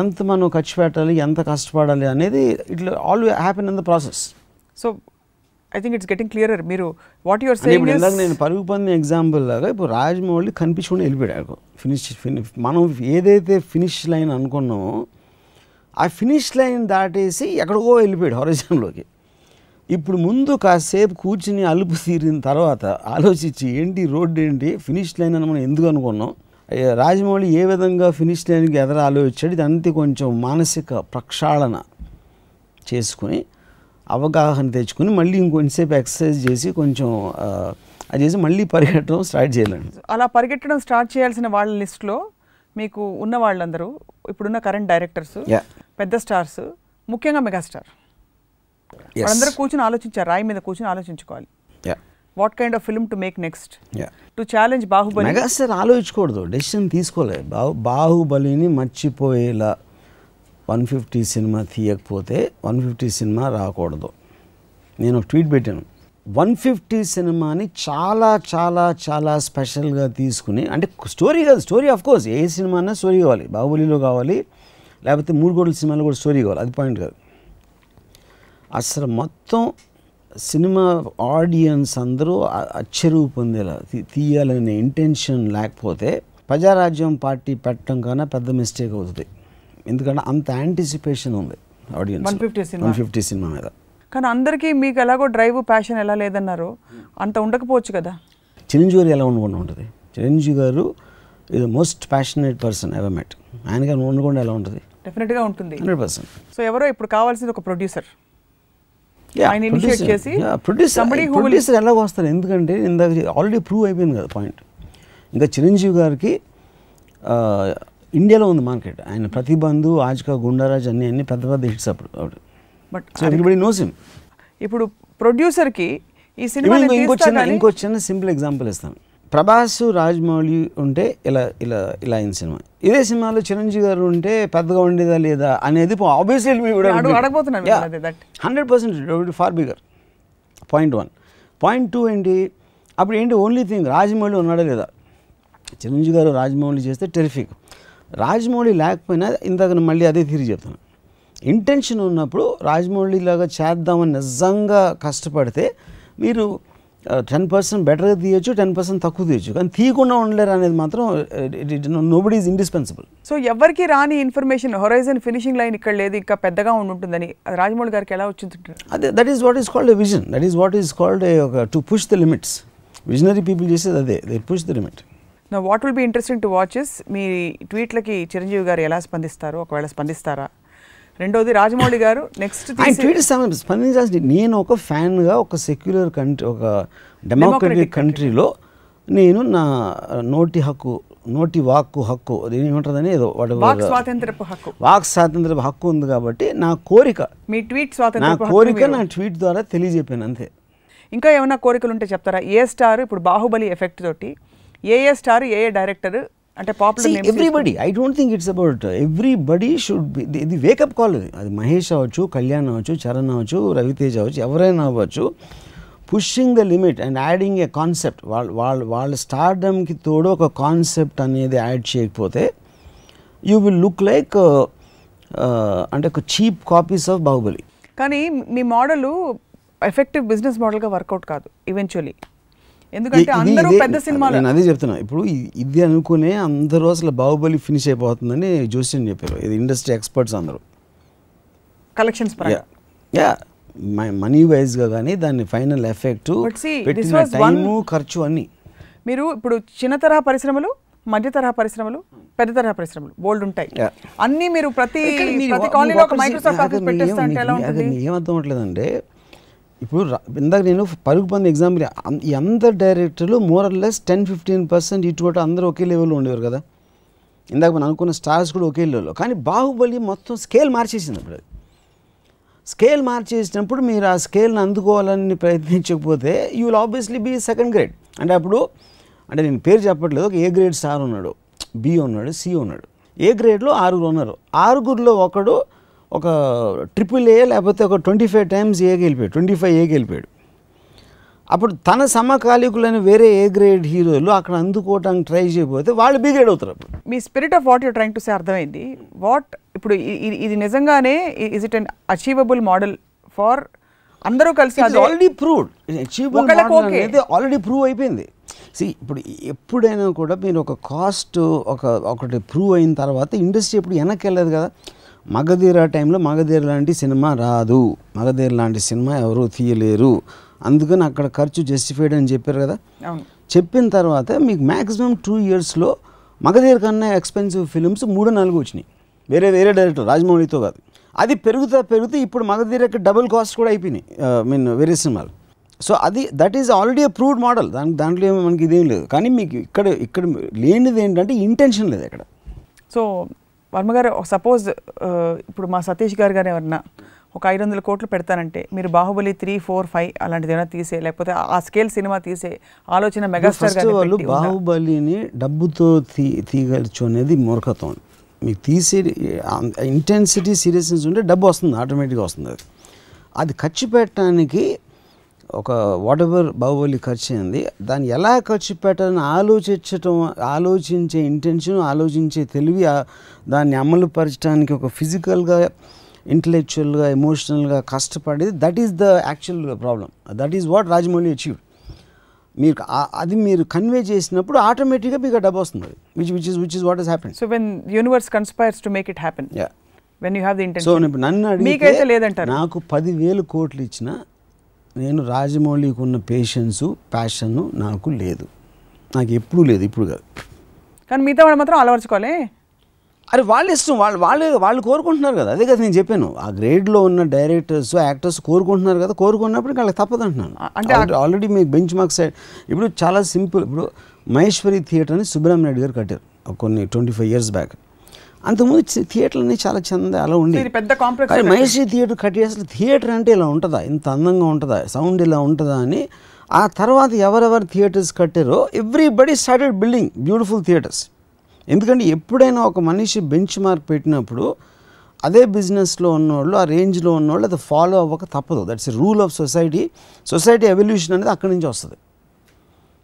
ఎంత మనం ఖర్చు పెట్టాలి ఎంత కష్టపడాలి అనేది ఇట్లా all happen in the process so I think it's getting clearer మీరు వాట్ యువర్ అంటే ఇప్పుడు ఇందాక సేయింగ్ నేను పరుగు పంది ఎగ్జాంపుల్ లాగా ఇప్పుడు రాజమౌళి కనిపించకుండా వెళ్ళిపోయాడు. ఫినిష్ ఫినిష్ మనం ఏదైతే ఫినిష్ లైన్ అనుకున్నామో ఆ ఫినిష్ లైన్ దాటేసి ఎక్కడికో వెళ్ళిపోయాడు హొరైజన్లోకి ఇప్పుడు ముందు కాసేపు కూర్చుని అలుపు తీరిన తర్వాత ఆలోచించి ఏంటి రోడ్డు ఏంటి ఫినిష్ లైన్ అని మనం ఎందుకు అనుకున్నాం? రాజమౌళి ఏ విధంగా ఫినిష్ లైన్కి ఎదర ఆలోచించాడు? ఇది అంతే కొంచెం మానసిక ప్రక్షాళన చేసుకుని అవగాహన తెచ్చుకుని మళ్ళీ ఇంకొంచెంసేపు ఎక్సర్సైజ్ చేసి కొంచెం అది చేసి మళ్ళీ పరిగెట్టడం స్టార్ట్ చేయాలండి. అలా పరిగెట్టడం స్టార్ట్ చేయాల్సిన వాళ్ళ లిస్ట్లో మీకు ఉన్న వాళ్ళందరూ ఇప్పుడున్న కరెంట్ డైరెక్టర్స్. పెద్ద స్టార్స్ ముఖ్యంగా మెగాస్టార్. వాళ్ళందరూ కూర్చుని ఆలోచించారు రాయి మీద కూర్చుని ఆలోచించుకోవాలి. Yeah what kind of film to make next yeah to challenge Baahubali megastar ఆలోచించకూడదు డెసిషన్ తీసుకోలేదు బాహు బాహుబలిని మర్చిపోయేలా వన్ ఫిఫ్టీ సినిమా తీయకపోతే వన్ ఫిఫ్టీ సినిమా రాకూడదు. నేను ఒక ట్వీట్ పెట్టాను. వన్ ఫిఫ్టీ సినిమాని చాలా చాలా చాలా స్పెషల్గా తీసుకుని అంటే స్టోరీ కాదు స్టోరీ ఆఫ్ కోర్స్ ఏ సినిమా అన్నా స్టోరీ కావాలి. బాహుబలిలో కావాలి లేకపోతే మూడు కోట్ల సినిమాలో కూడా స్టోరీ కావాలి. అది పాయింట్ కాదు. అసలు మొత్తం సినిమా ఆడియన్స్ అందరూ అచ్చరువు పొందేలా తీయాలనే ఇంటెన్షన్ లేకపోతే ప్రజారాజ్యం పార్టీ పెట్టడం కన్నా పెద్ద మిస్టేక్ అవుతుంది. ఎందుకంటే అంత యాంటిసిపేషన్ ఉంది ఆడియన్స్. 150 సినిమా. వన్ ఫిఫ్టీ సినిమా మీద. కానీ అందరికీ మీకు ఎలాగో డ్రైవ్ ప్యాషన్ ఎలా లేదన్నారు అంత ఉండకపోవచ్చు కదా? చిరంజీవి గారు ఎలా ఉండకుండా ఉంటుంది? చిరంజీవి గారు ఇది most passionate person ever met ఆయన గారు ఉండకుండా ఎలా ఉంటుంది? డెఫినెట్గా ఉంటుంది. హండ్రెడ్ పర్సెంట్ సో ఎవరో ఇప్పుడు కావాల్సింది ఒక ప్రొడ్యూసర్ ఆయన initiate చేసి producer somebody who will- producer ఎలా వస్తారు. ఎందుకంటే ఇందాక ఆల్రెడీ ప్రూవ్ అయిపోయింది కదా పాయింట్ ఇంకా చిరంజీవి గారికి ఇండియాలో ఉంది మార్కెట్ ఆయన ప్రతిబంధు ఆజ్కా గుండారాజ్ అన్ని అన్ని పెద్ద పెద్ద హిట్స్ అప్పుడు అప్పుడు బట్ ఎవ్రీబడి నోస్ హిమ్ ఇప్పుడు ప్రొడ్యూసర్కి ఈ సినిమా ఇంకో చిన్న ఇంకో చిన్న సింపుల్ ఎగ్జాంపుల్ ఇస్తాను. ప్రభాస్ రాజమౌళి ఉంటే ఇలా ఇలా ఇలా అయిన సినిమా. ఇదే సినిమాలో చిరంజీవి గారు ఉంటే పెద్దగా ఉండేదా లేదా అనేది obviously. Hundred percent far bigger point one point two ఏంటి? అప్పుడు ఏంటి ఓన్లీ థింగ్ రాజమౌళి ఉన్నాడా లేదా? చిరంజీవి గారు రాజమౌళి చేస్తే టెరిఫిక్ రాజమౌళి లేకపోయినా ఇందాక మళ్ళీ అదే తిరిగి చెప్తాను. ఇంటెన్షన్ ఉన్నప్పుడు రాజమౌళి లాగా చేద్దామని నిజంగా కష్టపడితే మీరు టెన్ పర్సెంట్ బెటర్గా తీయొచ్చు టెన్ పర్సెంట్ తక్కువ తీయొచ్చు. కానీ తీయకుండా ఉండలేరు అనేది మాత్రం నోబడి ఈజ్ ఇండిస్పెన్సిబుల్ సో ఎవరికి రాని ఇన్ఫర్మేషన్ హొరైజన్ ఫినిషింగ్ లైన్ ఇక్కడ లేదు ఇంకా పెద్దగా ఉండి ఉంటుందని రాజమౌళి గారికి ఎలా వచ్చింది అదే that is what is called a vision that is what is called ఒక to push the limits visionary people చేసేది అదే దే పుష్ ద లిమిట్ నా what will be interesting to watches మీ ట్వీట్లకి చిరంజీవి గారు ఎలా స్పందిస్తారు ఒకవేళ స్పందిస్తారా? రెండోది రాజమౌళి గారు. నెక్స్ట్ ఆయన ట్వీట్ స్పందించాల్సి నేను ఒక ఫ్యాన్గా ఒక సెక్యులర్ కంట్రీ ఒక డెమోక్రటిక్ కంట్రీలో నేను నా నోటి హక్కు నోటి వాక్కు హక్కు అది ఏమంటుందని ఏదో వాక్ స్వాతంత్రపు హక్కు. వాక్ స్వాతంత్ర హక్కు ఉంది కాబట్టి నా కోరిక మీ ట్వీట్ నా స్వాతంత్రపు హక్కు కోరిక నా ట్వీట్ ద్వారా తెలియజెప్పాను అంతే. ఇంకా ఏమైనా కోరికలు ఉంటే చెప్తారా? ఏ స్టార్? ఇప్పుడు బాహుబలి ఎఫెక్ట్ తోటి. ఏ ఏ స్టార్? ఏ ఏ డైరెక్టర్ అంటే popular everybody I don't think it's about everybody should be ఇది వేకప్ కాల్ అది మహేష్ అవ్వచ్చు కళ్యాణ్ అవ్వచ్చు చరణ్ అవ్వచ్చు రవితేజ్ అవ్వచ్చు ఎవరైనా అవ్వచ్చు pushing the limit and adding a concept వాళ్ళ వాళ్ళ వాళ్ళ స్టార్డమ్కి తోడు ఒక కాన్సెప్ట్ అనేది యాడ్ చేయకపోతే యూ విల్ లుక్ లైక్ అంటే ఒక చీప్ కాపీస్ ఆఫ్ బాహుబలి కానీ మీ మోడల్ ఎఫెక్టివ్ బిజినెస్ మోడల్గా వర్కౌట్ కాదు ఈవెన్చువలీ ఎందుకంటే అందరూ పెద్ద సినిమాలు. నేను అదే చెప్తున్నా. ఇప్పుడు ఇది అనుకునే అందరూ అసలు బాహుబలి ఫినిష్ అయిపోతుందని జోస్యం చెప్పారు. ఇది ఇండస్ట్రీ ఎక్స్పర్ట్స్ అందరూ. కలెక్షన్స్ యా మనీ వైజ్గా కానీ దాని ఫైనల్ ఎఫెక్ట్ పెట్టిన టైము ఖర్చు అన్నీ. మీరు ఇప్పుడు చిన్న తరహా పరిశ్రమలు మధ్య తరహా పరిశ్రమలు పెద్ద తరహా పరిశ్రమలు బోల్డ్ ఉంటాయి. అన్ని మీరు ప్రతి ఒక- కాలనీలో ఒక మైక్రోసాఫ్ట్ ఆఫీస్ పెట్టేస్తా అంటే ఏం- ఎలా మీకు- ఉంటుంది? మీకు ఏం అర్థం అవట్లేదంటే ఇప్పుడు ఇందాక నేను పరుగు పంది ఎగ్జాంపుల్ ఈ అందరు డైరెక్టర్లు more or less ten fifteen percent ఇటు అటు అందరూ ఒకే లెవెల్లో ఉండేవారు కదా. ఇందాక మనం అనుకున్న స్టార్స్ కూడా ఒకే లెవెల్లో కానీ బాహుబలి మొత్తం స్కేల్ మార్చేసింది అప్పుడు అది. స్కేల్ మార్చేసినప్పుడు మీరు ఆ స్కేల్ని అందుకోవాలని ప్రయత్నించకపోతే you will obviously be second grade అంటే అప్పుడు అంటే నేను పేరు చెప్పట్లేదు ఒక ఏ గ్రేడ్ స్టార్ ఉన్నాడు బి ఉన్నాడు సి ఉన్నాడు. ఏ గ్రేడ్లో ఆరుగురు ఉన్నారు. ఆరుగురిలో ఒకడు ఒక ట్రిపుల్ ఏ లేకపోతే ఒక ట్వంటీ ఫైవ్ టైమ్స్ ఏకి వెళ్ళిపోయాడు ట్వంటీ ఫైవ్ ఏకి వెళ్ళిపోయాడు అప్పుడు తన సమకాలీకులైన వేరే ఏ గ్రేడ్ హీరోలు అక్కడ అందుకోవడానికి ట్రై చేయకపోతే వాళ్ళు బి గ్రేడ్ అవుతారు అప్పుడు. మీ spirit of what you trying to say అర్థమైంది? వాట్ ఇప్పుడు ఇది నిజంగానే is it an achievable model for అందరూ కలిసి ఆల్రెడీ ప్రూవ్డ్ అచీవబుల్. అనేది ఆల్రెడీ ప్రూవ్ అయిపోయింది. సి ఇప్పుడు ఎప్పుడైనా కూడా మీరు ఒక కాస్ట్ ఒక ఒకటి ప్రూవ్ అయిన తర్వాత ఇండస్ట్రీ ఎప్పుడు వెనక్కి వెళ్ళదు కదా. మగధీర టైంలో మగధీర లాంటి సినిమా రాదు. మగధీర లాంటి సినిమా ఎవరు తీయలేరు. అందుకని అక్కడ ఖర్చు జస్టిఫైడ్ అని చెప్పారు కదా? చెప్పిన తర్వాత మీకు మ్యాక్సిమం టూ ఇయర్స్లో మగధీర కన్నా ఎక్స్పెన్సివ్ ఫిల్మ్స్ మూడు నాలుగు వచ్చినాయి. వేరే వేరే డైరెక్టర్ రాజమౌళితో కాదు. అది పెరుగుతా పెరుగుతూ ఇప్పుడు మగధీరకి డబుల్ కాస్ట్ కూడా అయిపోయినాయి. మీన్ వేరే సినిమాలు. సో అది that is already approved model దాని దాంట్లో ఏమో మనకి ఇదేం లేదు. కానీ మీకు ఇక్కడ ఇక్కడ లేనిది ఏంటంటే ఇంటెన్షన్ లేదు ఇక్కడ సో వర్మ గారు సపోజ్ ఇప్పుడు మా సతీష్ గారు గారు ఎవరన్నా ఒక ఐదు వందల కోట్లు పెడతానంటే మీరు బాహుబలి త్రీ ఫోర్ ఫైవ్ అలాంటిది ఏమైనా తీసే లేకపోతే ఆ స్కేల్ సినిమా తీసే ఆలోచన మెగాస్టార్ వాళ్ళు? బాహుబలిని డబ్బుతో తీ తీయగలచ్చు అనేది మూర్ఖత్వం మీకు తీసే ఇంటెన్సిటీ సీరియస్నెస్ ఉంటే డబ్బు వస్తుంది ఆటోమేటిక్గా వస్తుంది అది అది ఖర్చు పెట్టడానికి ఒక వాట్ ఎవర్ బాహుబలి ఖర్చు అయింది. దాన్ని ఎలా ఖర్చు పెట్టాలని ఆలోచించటం ఆలోచించే ఇంటెన్షన్ ఆలోచించే తెలివి దాన్ని అమలు పరచడానికి ఒక ఫిజికల్గా ఇంటలెక్చువల్గా ఎమోషనల్గా కష్టపడేది. That is the actual problem that is what Rajamouli achieve మీరు అది మీరు కన్వే చేసినప్పుడు ఆటోమేటిక్గా మీకు డబ్బు వస్తుంది. Which which is which is what is happen so when universe conspires to make it happen yeah when you have the so intention ఇప్పుడు నన్ను అడిగితే లేదంటారు. నాకు పదివేలు కోట్లు ఇచ్చిన నేను రాజమౌళికి ఉన్న పేషెన్సు ప్యాషన్ నాకు లేదు. నాకు ఎప్పుడూ లేదు ఇప్పుడు కాదు. కానీ మిగతా వాళ్ళు మాత్రం అలవర్చుకోలే అరే వాళ్ళ ఇష్టం వాళ్ళు వాళ్ళు వాళ్ళు కోరుకుంటున్నారు కదా. అదే కదా నేను చెప్పాను. ఆ గ్రేడ్లో ఉన్న డైరెక్టర్స్ యాక్టర్స్ కోరుకుంటున్నారు కదా. కోరుకున్నప్పుడు వాళ్ళకి తప్పదు అంటున్నాను. అంటే ఆల్రెడీ- ఆల్రెడీ మీకు బెంచ్ మార్క్ సైడ్ ఇప్పుడు చాలా సింపుల్ ఇప్పుడు మహేశ్వరి థియేటర్ అని సుబ్రహ్మణ్య రెడ్డి గారు కట్టారు. కొన్ని ట్వంటీ ఫైవ్ ఇయర్స్ బ్యాక్ అంతకుముందు చి- థియేటర్లన్నీ చాలా చంద అలా ఉండి పెద్ద కాంప్లెక్స్ మహేశ్వరి థియేటర్ కట్టి అసలు థియేటర్ అంటే ఇలా ఉంటుందా? ఇంత అందంగా ఉంటుందా? సౌండ్ ఇలా ఉంటుందా అని. ఆ తర్వాత ఎవరెవరు theatres కట్టారో everybody started building beautiful theatres ఎందుకంటే ఎప్పుడైనా ఒక మనిషి బెంచ్ మార్క్ పెట్టినప్పుడు అదే బిజినెస్లో ఉన్నవాళ్ళు ఆ రేంజ్లో ఉన్నవాళ్ళు అది ఫాలో అవ్వక తప్పదు. That's rule of society society evolution అనేది అక్కడి నుంచి వస్తుంది.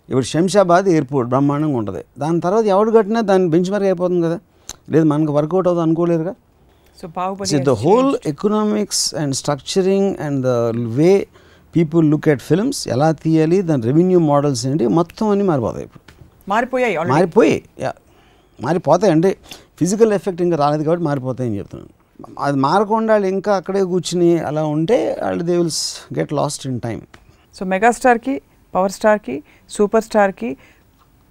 ఇప్పుడు శంషాబాద్ ఎయిర్పోర్ట్ బ్రహ్మాండంగా ఉంటుంది. దాని తర్వాత ఎవడు కట్టినా దాని బెంచ్ మార్క్ అయిపోతుంది కదా. లేదు మనకు వర్కౌట్ అవుతుంది అనుకోలేరుగా. So so the whole economics and structuring and the way people look at films ఎలా తీయాలి దాని రెవెన్యూ మోడల్స్ ఏంటి మొత్తం అన్నీ మారిపోతాయి ఇప్పుడు. మారిపోయాయి. మారిపోయి మారిపోతాయి. అంటే ఫిజికల్ ఎఫెక్ట్ ఇంకా రాలేదు కాబట్టి మారిపోతాయని చెప్తున్నాను. అది మారకుండా వాళ్ళు ఇంకా అక్కడే కూర్చుని అలా ఉంటే వాళ్ళు they wills get lost in time so మెగాస్టార్కి power స్టార్కి సూపర్ స్టార్కి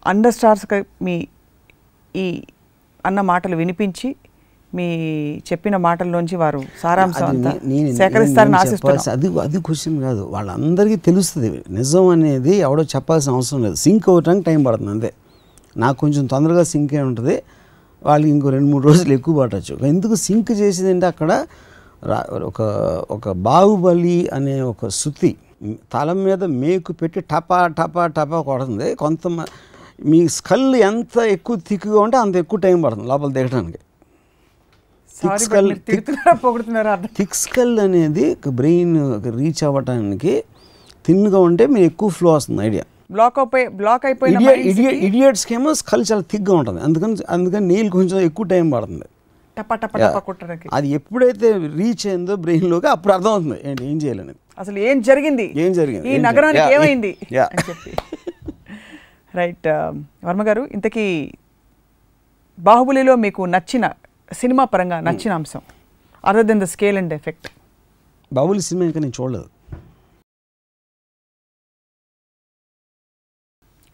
అండర్ స్టార్స్కి మీ ఈ అన్న మాటలు వినిపించి మీ చెప్పిన మాటల్లోంచి వారు సారాంశం అది అంతా సేకరిస్తారని అది అది క్వశ్చన్ కాదు. వాళ్ళందరికీ తెలుస్తుంది. నిజం అనేది ఎవడో చెప్పాల్సిన అవసరం లేదు. సింక్ అవ్వటానికి టైం పడుతుంది అంతే. నాకు కొంచెం తొందరగా సింక్ అయి ఉంటుంది. వాళ్ళకి ఇంకో రెండు మూడు రోజులు ఎక్కువ పట్టచ్చు. ఎందుకు సింక్ చేసేది అంటే అక్కడ ఒక ఒక బాహుబలి అనే ఒక శృతి తల మీద మేకు పెట్టి టపా టపా టపా కొడుతుంది. కొంత మీ స్కల్ ఎంత ఎక్కువ థిక్గా ఉంటే అంత ఎక్కువ టైం పడుతుంది లోపల దిగడానికి అర్థం? థిక్ స్కల్ అనేది బ్రెయిన్ రీచ్ అవ్వటానికి థిన్గా ఉంటే మీరు ఎక్కువ ఫ్లో వస్తుంది ఐడియా. బ్లాక్ అయిపోయి బ్లాక్ అయిపోయిన ఇడియట్స్కి ఏమో స్కల్ చాలా థిక్గా ఉంటుంది. అందుకని అందుకని నీళ్ళు కొంచెం ఎక్కువ టైం పడుతుంది. అది ఎప్పుడైతే రీచ్ అయిందో బ్రెయిన్లోకి అప్పుడు అర్థమవుతుంది ఏంటి ఏం చేయాలనేది అసలు ఏం జరిగింది? ఏం జరిగింది? ఈ నగరానికి ఏమైంది. అని చెప్పి. రైట్ వర్మ గారు ఇంతకీ బాహుబలిలో మీకు నచ్చిన సినిమా పరంగా నచ్చిన అంశం other than the scale and effect Baahubali cinema ఇంకా నేను చూడలేదు.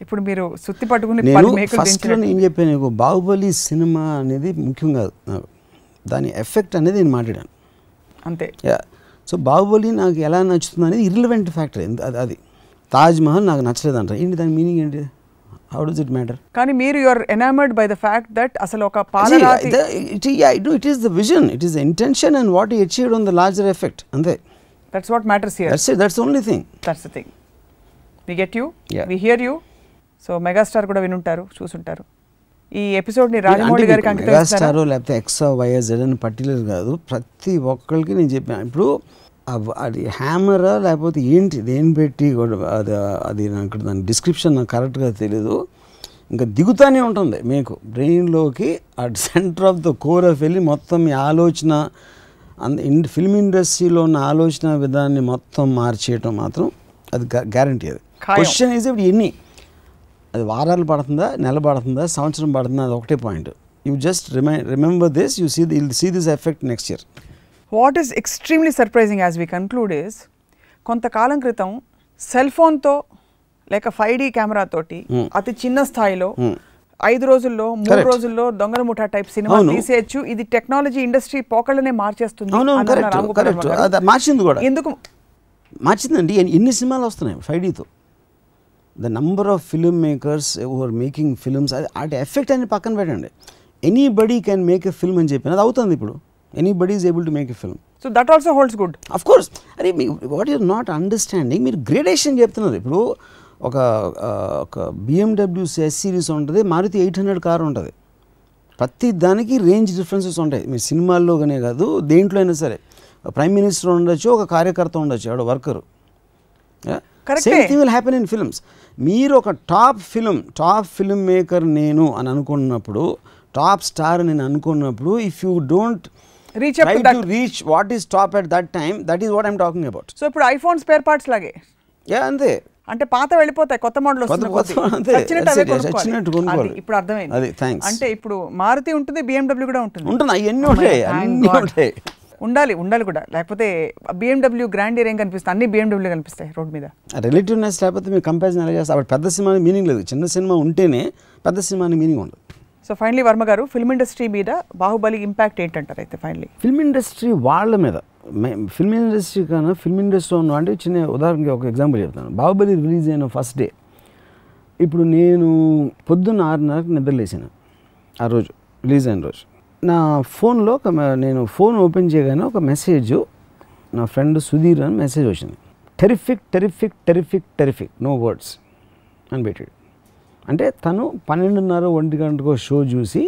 ఇప్పుడు మీరు సుత్తి పట్టుకుని నేను ఫస్ట్లో. నేను చెప్పాను నీకు? బాహుబలి సినిమా అనేది ముఖ్యం కాదు. నాకు దాని ఎఫెక్ట్ అనేది నేను మాట్లాడాను. అంతే. యా సో బాహుబలి నాకు ఎలా నచ్చుతుంది అనేది ఇర్రిలవెంట్ ఫ్యాక్టర్ అది అది. తాజ్ మహల్ నాకు నచ్చలేదంట. ఏంటి దాని మీనింగ్ ఏంటి? హౌ డస్ ఇట్ మ్యాటర్ కానీ మీరు your enamoured by the fact that అసలు ఒక పాలరాతి it is the vision it is the intention and what achieved on the larger effect అంతే that's what matters here that's that's only thing that's the thing we get you. We hear you so megastar కూడా వినుంటారు చూసుంటారు ఈ ఎపిసోడ్ని రాజమౌళి గారికి అంకితం? Megastar లేకపోతే X Y Z అని particular కాదు. ప్రతి ఒక్కరికి నేను చెప్పాను ఇప్పుడు అది హ్యామరా లేకపోతే ఏంటి? దేని పెట్టి కూడా అది అది నాకు దాని డిస్క్రిప్షన్ నాకు కరెక్ట్గా తెలీదు. ఇంకా దిగుతానే ఉంటుంది మీకు. బ్రెయిన్లోకి at centre of the core of వెళ్ళి మొత్తం మీ ఆలోచన అంద ఇన్ ఫిల్మ్ ఇండస్ట్రీలో ఉన్న ఆలోచన విధాన్ని మొత్తం మార్చేయటం మాత్రం అది గ్యారంటీ అది. క్వశ్చన్ ఈజ్ ఇప్పుడు ఎన్ని? అది వారాలు పడుతుందా? నెల పడుతుందా? సంవత్సరం పడుతుందా? అది ఒకటే point. You just remi remember this you see will see this effect next year what is extremely surprising as we conclude is కొంతకాలం క్రితం సెల్ ఫోన్తో లేక ఫైవ్ డీ కెమెరాతోటి Hmm. అతి చిన్న స్థాయిలో Hmm. ఐదు రోజుల్లో మూడు. రోజుల్లో దొంగల ముఠా టైప్ సినిమా. తీసేయచ్చు. ఇది టెక్నాలజీ ఇండస్ట్రీ పోకళ్ళనే మార్చేస్తుంది మార్చింది కూడా. ఎందుకు? మార్చిందండి. ఎన్ని- సినిమాలు వస్తున్నాయి five డీతో? The number of film makers are making films అది వాటి ఎఫెక్ట్ అని పక్కన పెట్టండి. Anybody can make a film అని చెప్పిన అది అవుతుంది ఇప్పుడు. Anybody is able to make a film so that also holds good of course అరే మీ వాట్ యూర్ నాట్ అండర్స్టాండింగ్ మీరు గ్రేడేషన్ చెప్తున్నారు. ఇప్పుడు ఒక ఒక బిఎండబ్ల్యూ ఎస్ సిరీస్ ఉంటుంది మారుతి ఎయిట్ హండ్రెడ్ కార్ ఉంటుంది. ప్రతి దానికి రేంజ్ డిఫరెన్సెస్ ఉంటాయి. మీరు సినిమాల్లోనే కాదు దేంట్లో అయినా సరే. ప్రైమ్ మినిస్టర్ ఉండొచ్చు ఒక కార్యకర్త ఉండొచ్చు ఆవిడ worker. Same. Thing will happen in films మీరు ఒక top film top film maker నేను అని అనుకున్నప్పుడు టాప్ స్టార్ నేను అనుకున్నప్పుడు if you don't reach try up to reach what is top at that time that is what I'm talking about so ఇప్పుడు iPhone spare parts లాగే. Yeah అంతే. అంటే పాత వెళ్ళిపోతాయి కొత్త మోడల్ వస్తుంది ఇప్పుడు అర్థమైంది. అది. అంటే ఇప్పుడు మారుతి ఉంటుంది బిఎండబ్ల్యూ కూడా ఉంటుంది. ఉంటుంది అవన్నీ అమ్మయ్య, ఉంటాయి? అన్నీ ఉండాలి ఉండాలి కూడా. లేకపోతే బిఎండబ్ల్యూ గ్రాండ్ ఏం కనిపిస్తాయి అన్ని బిఎండబ్ల్యూ కనిపిస్తాయి రోడ్ మీద. రిలేటివ్నెస్ లేకపోతే మీరు కంపారిజన్ ఎలా చేస్తారు? పెద్ద సినిమా మీనింగ్ లేదు. చిన్న సినిమా ఉంటేనే పెద్ద సినిమా మీనింగ్ ఉండదు. సో ఫైనలీ వర్మ గారు ఫిల్మ్ ఇండస్ట్రీ మీద బాహుబలి ఇంపాక్ట్ ఏంటంటారు అయితే ఫైనలీ ఫిల్మ్ ఇండస్ట్రీ వాళ్ళ మీద. ఫిల్మ్ ఇండస్ట్రీ కన్నా ఫిల్మ్ ఇండస్ట్రీ ఉన్న అంటే చిన్న ఉదాహరణకి ఒక ఎగ్జాంపుల్ చెప్తాను. బాహుబలి రిలీజ్ అయిన ఫస్ట్ డే ఇప్పుడు నేను పొద్దున్న ఆరున్నరకు నిద్రలేసాను ఆ రోజు రిలీజ్ అయిన రోజు. నా ఫోన్లో ఒక నేను ఫోన్ ఓపెన్ చేయగానే ఒక మెసేజ్ నా ఫ్రెండ్ సుధీర్ అని మెసేజ్ వచ్చింది. Terrific terrific terrific terrific no words అని పెట్టాడు అంటే తను పన్నెండున్నర ఒంటి గంటకు షో చూసి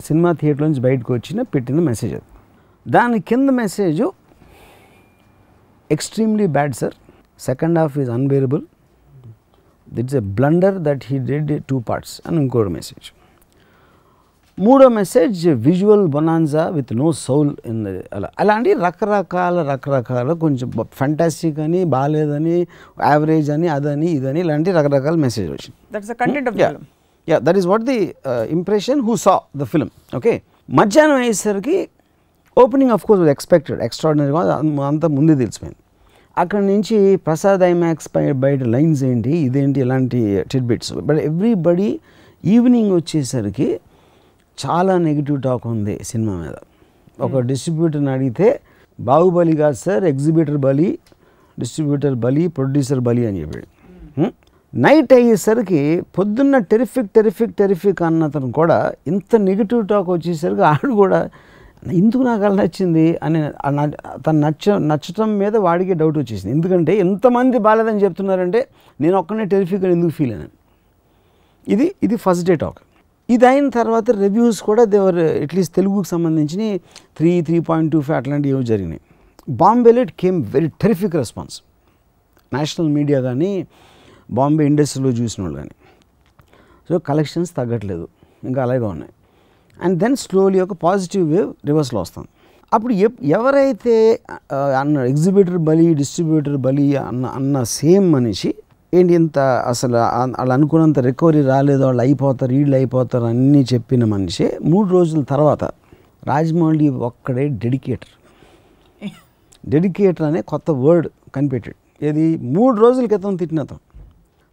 సినిమా థియేటర్ నుంచి బయటకు వచ్చిన పెట్టిన మెసేజ్ అది. దాని కింద message extremely bad sir second half is unbearable it's a blunder that he did two parts అని ఇంకోటి మెసేజ్ మూడో message visual bonanza with no soul in అలా అలాంటి రకరకాల రకరకాల కొంచెం ఫంటాస్టిక్ అని బాగాలేదని యావరేజ్ అని అదని ఇదని ఇలాంటి రకరకాల మెసేజ్ వచ్చింది. Yeah that is what the impression who saw the film okay మధ్యాహ్నం అయ్యేసరికి ఓపెనింగ్ ఆఫ్ కోర్స్ ఎక్స్పెక్టెడ్ ఎక్స్ట్రాడినరీగా అంతా ముందే తెలిసిపోయింది. అక్కడ నుంచి ప్రసాద్ ఐమాక్స్ పై బయట లైన్స్ ఏంటి ఇదేంటి ఇలాంటి టిడ్బిట్స్ బట్ ఎవ్రీబడి ఈవినింగ్ వచ్చేసరికి చాలా నెగిటివ్ టాక్ ఉంది సినిమా మీద. ఒక డిస్ట్రిబ్యూటర్ని అడిగితే బాహుబలి కాదు సార్ ఎగ్జిబిటర్ బలి డిస్ట్రిబ్యూటర్ బలి ప్రొడ్యూసర్ బలి అని చెప్పాడు? నైట్ అయ్యేసరికి పొద్దున్న టెరిఫిక్ టెరిఫిక్ టెరిఫిక్ అన్నతను కూడా ఇంత నెగిటివ్ టాక్ వచ్చేసరికి ఆడు కూడా ఎందుకు నాకు అలా నచ్చింది? అని తను నచ్చ నచ్చటం మీద వాడికి డౌట్ వచ్చేసింది. ఎందుకంటే ఎంతమంది బాగాలేదని చెప్తున్నారంటే నేను ఒక్కనే టెరిఫిక్ అని ఎందుకు ఫీల్ అయినాను ఇది ఇది ఫస్ట్ డే టాక్ ఇది అయిన తర్వాత రివ్యూస్ కూడా దేవర్ అట్లీస్ట్ తెలుగుకు సంబంధించి three three point two five అట్లాంటివి ఏవో జరిగినాయి. బాంబేలో it came very terrific response national media కానీ బాంబే ఇండస్ట్రీలో చూసిన వాళ్ళు కానీ. సో కలెక్షన్స్ తగ్గట్లేదు. ఇంకా అలాగే ఉన్నాయి. అండ్ దెన్ స్లోలీ ఒక పాజిటివ్ వేవ్ రివర్స్లో వస్తుంది. అప్పుడు ఎప్- ఎవరైతే అన్న ఎగ్జిబిటర్ బలి డిస్ట్రిబ్యూటర్ బలి అన్న అన్న సేమ్ మనిషి ఏంటి ఇంత అసలు వాళ్ళు అనుకున్నంత రికవరీ రాలేదు వాళ్ళు అయిపోతారు వీళ్ళు అయిపోతారు అన్నీ చెప్పిన మనిషి మూడు రోజుల తర్వాత రాజమౌళి ఒక్కడే డెడికేటర్ డెడికేటర్ అనే కొత్త వర్డ్ కనిపెట్టాడు. ఇది మూడు రోజుల క్రితం తిట్టినతో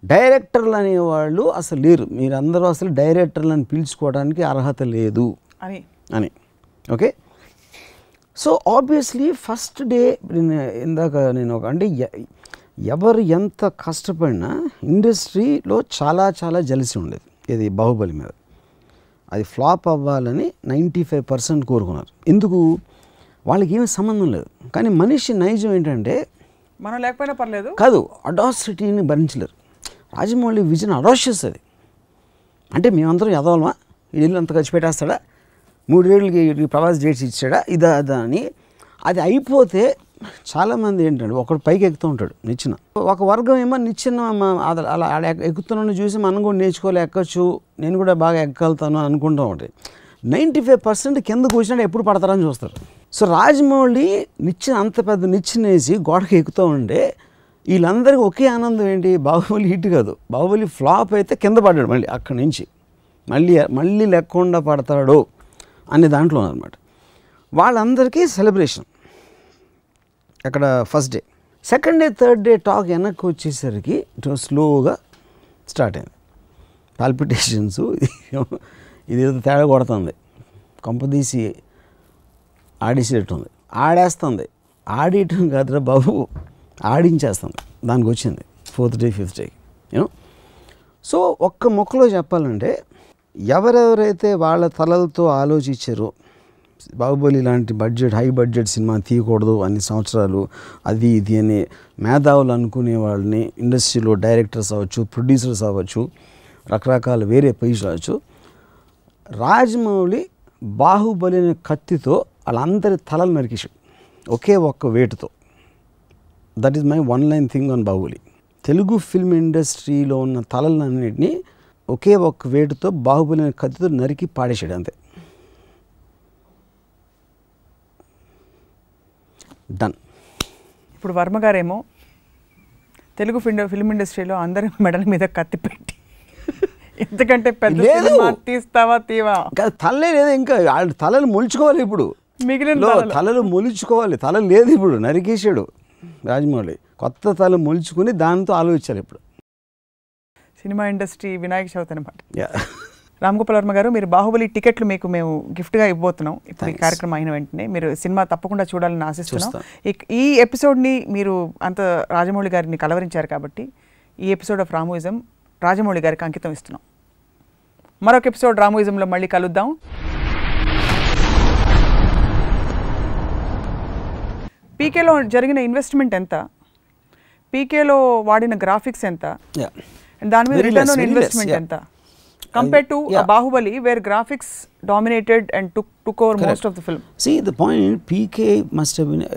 డైరెక్టర్లు అనేవాళ్ళు అసలు లేరు. మీరందరూ అసలు డైరెక్టర్లను పిలుచుకోవడానికి అర్హత లేదు. అని అని. Okay? So obviously first day నేను ఇందాక నేను ఒక అంటే ఎవరు ఎంత కష్టపడినా ఇండస్ట్రీలో చాలా చాలా జలిసి ఉండేది. ఇది బాహుబలి మీద. అది ఫ్లాప్ అవ్వాలని నైంటీ ఫైవ్ పర్సెంట్ కోరుకున్నారు. ఎందుకు? వాళ్ళకి ఏమీ సంబంధం లేదు. కానీ మనిషి నైజం ఏంటంటే మనం లేకపోయినా పర్లేదు. కాదు అడాసిటీని భరించలేరు. రాజమౌళి విజన్ అడాషియస్ అది. అంటే మేమందరం ఎదవలమా ఈ ఇల్లు అంత ఖర్చు పెట్టేస్తాడా? మూడేళ్ళకి వీడికి ప్రవాస్ డేట్స్ ఇచ్చాడా? ఇదా అదా అని. అది అయిపోతే చాలామంది ఏంటంటే ఒకడు పైకి ఎక్కుతూ ఉంటాడు నిచ్చిన. ఒక వర్గం ఏమో నిచ్చిన అలా అలా ఎక్కుతున్నాను చూసి మనం కూడా నేర్చుకోలే ఎక్కచ్చు నేను కూడా బాగా ఎక్కగలుగుతాను అనుకుంటూ ఉంటాయి. నైంటీ ఫైవ్ పర్సెంట్ కిందకు వచ్చినట్టు ఎప్పుడు పడతారని చూస్తారు. సో రాజమౌళి నిచ్చెన అంత పెద్ద నిచ్చెన వేసి గోడకి ఎక్కుతూ ఉంటే వీళ్ళందరికీ ఒకే ఆనందం ఏంటి? బాహుబలి హిట్ కాదు. బాహుబలి ఫ్లాప్ అయితే కింద పడ్డాడు మళ్ళీ అక్కడి నుంచి. మళ్ళీ మళ్ళీ లేకుండా పడతాడు అనే దాంట్లో అనమాట వాళ్ళందరికీ సెలబ్రేషన్. అక్కడ first day second day third day talk వెనక్కి వచ్చేసరికి స్లోగా స్టార్ట్ అయింది. పాల్పిటేషన్స్ ఇది తేడా కొడుతుంది. కంపదీసి ఆడేసేటట్టుంది. ఆడేస్తుంది. ఆడేయటం కాదురా బాబు ఆడించేస్తుంది. దానికి వచ్చింది. Fourth day fifth day you know so ఒక్క మొక్కలో చెప్పాలంటే ఎవరెవరైతే వాళ్ళ తలలతో ఆలోచించారో బాహుబలి లాంటి బడ్జెట్ హై బడ్జెట్ సినిమా తీయకూడదు అన్ని సంవత్సరాలు. అది ఇది అని మేధావులు అనుకునే వాళ్ళని ఇండస్ట్రీలో డైరెక్టర్స్ అవ్వచ్చు ప్రొడ్యూసర్స్ అవ్వచ్చు రకరకాల వేరే పొజిషన్ అవ్వచ్చు రాజమౌళి బాహుబలి అనే కత్తితో వాళ్ళందరి తలలు నరికేశాడు ఒకే ఒక్క వేటుతో. That is my one line thing on Baahubali Telugu film ఇండస్ట్రీలో ఉన్న తలలన్నింటినీ ఒకే ఒక్క వేటుతో బాహుబలి అనే కత్తితో నరికి పాడేశాడు అంతే. డన్ ఇప్పుడు వర్మ గారేమో తెలుగు ఫిల్మ్ ఫిల్మ్ ఇండస్ట్రీలో అందరి మెడల మీద కత్తి పెట్టి ఎందుకంటే పెద్ద లేదు. తీస్తావా తీవా? ఇంకా తలే లేదు ఇంకా వాళ్ళ తలలు మొలుచుకోవాలి ఇప్పుడు. మిగిలిన తలలు. తలలు మొలుచుకోవాలి తల లేదు ఇప్పుడు నరికేశాడు రాజమౌళి. కొత్త తల మొలుచుకుని దాంతో ఆలోచించాలి ఇప్పుడు. సినిమా ఇండస్ట్రీ వినాయక చవితి అనమాట యా. రామ్ గోపాల్ వర్మ గారు మీరు బాహుబలి టికెట్లు మీకు మేము గిఫ్ట్గా ఇవ్వబోతున్నాం. ఇప్పుడు ఈ. కార్యక్రమం అయిన వెంటనే మీరు సినిమా తప్పకుండా చూడాలని ఆశిస్తున్నాం. ఈ ఎపిసోడ్ని మీరు అంత రాజమౌళి గారిని కలవరించారు కాబట్టి ఈ ఎపిసోడ్ ఆఫ్ రామోయిజం రాజమౌళి గారికి అంకితం ఇస్తున్నాం. మరొక ఎపిసోడ్ రామోయిజంలో మళ్ళీ కలుద్దాం. పీకేలో జరిగిన ఇన్వెస్ట్మెంట్ ఎంత? పీకేలో వాడిన గ్రాఫిక్స్ ఎంత? దాని మీద రిటర్న్ ఆన్ ఇన్వెస్ట్మెంట్. ఎంత? compared to uh, yeah. Bahubali where graphics dominated and took, took over Correct. most of the film. See the point PK must have been uh,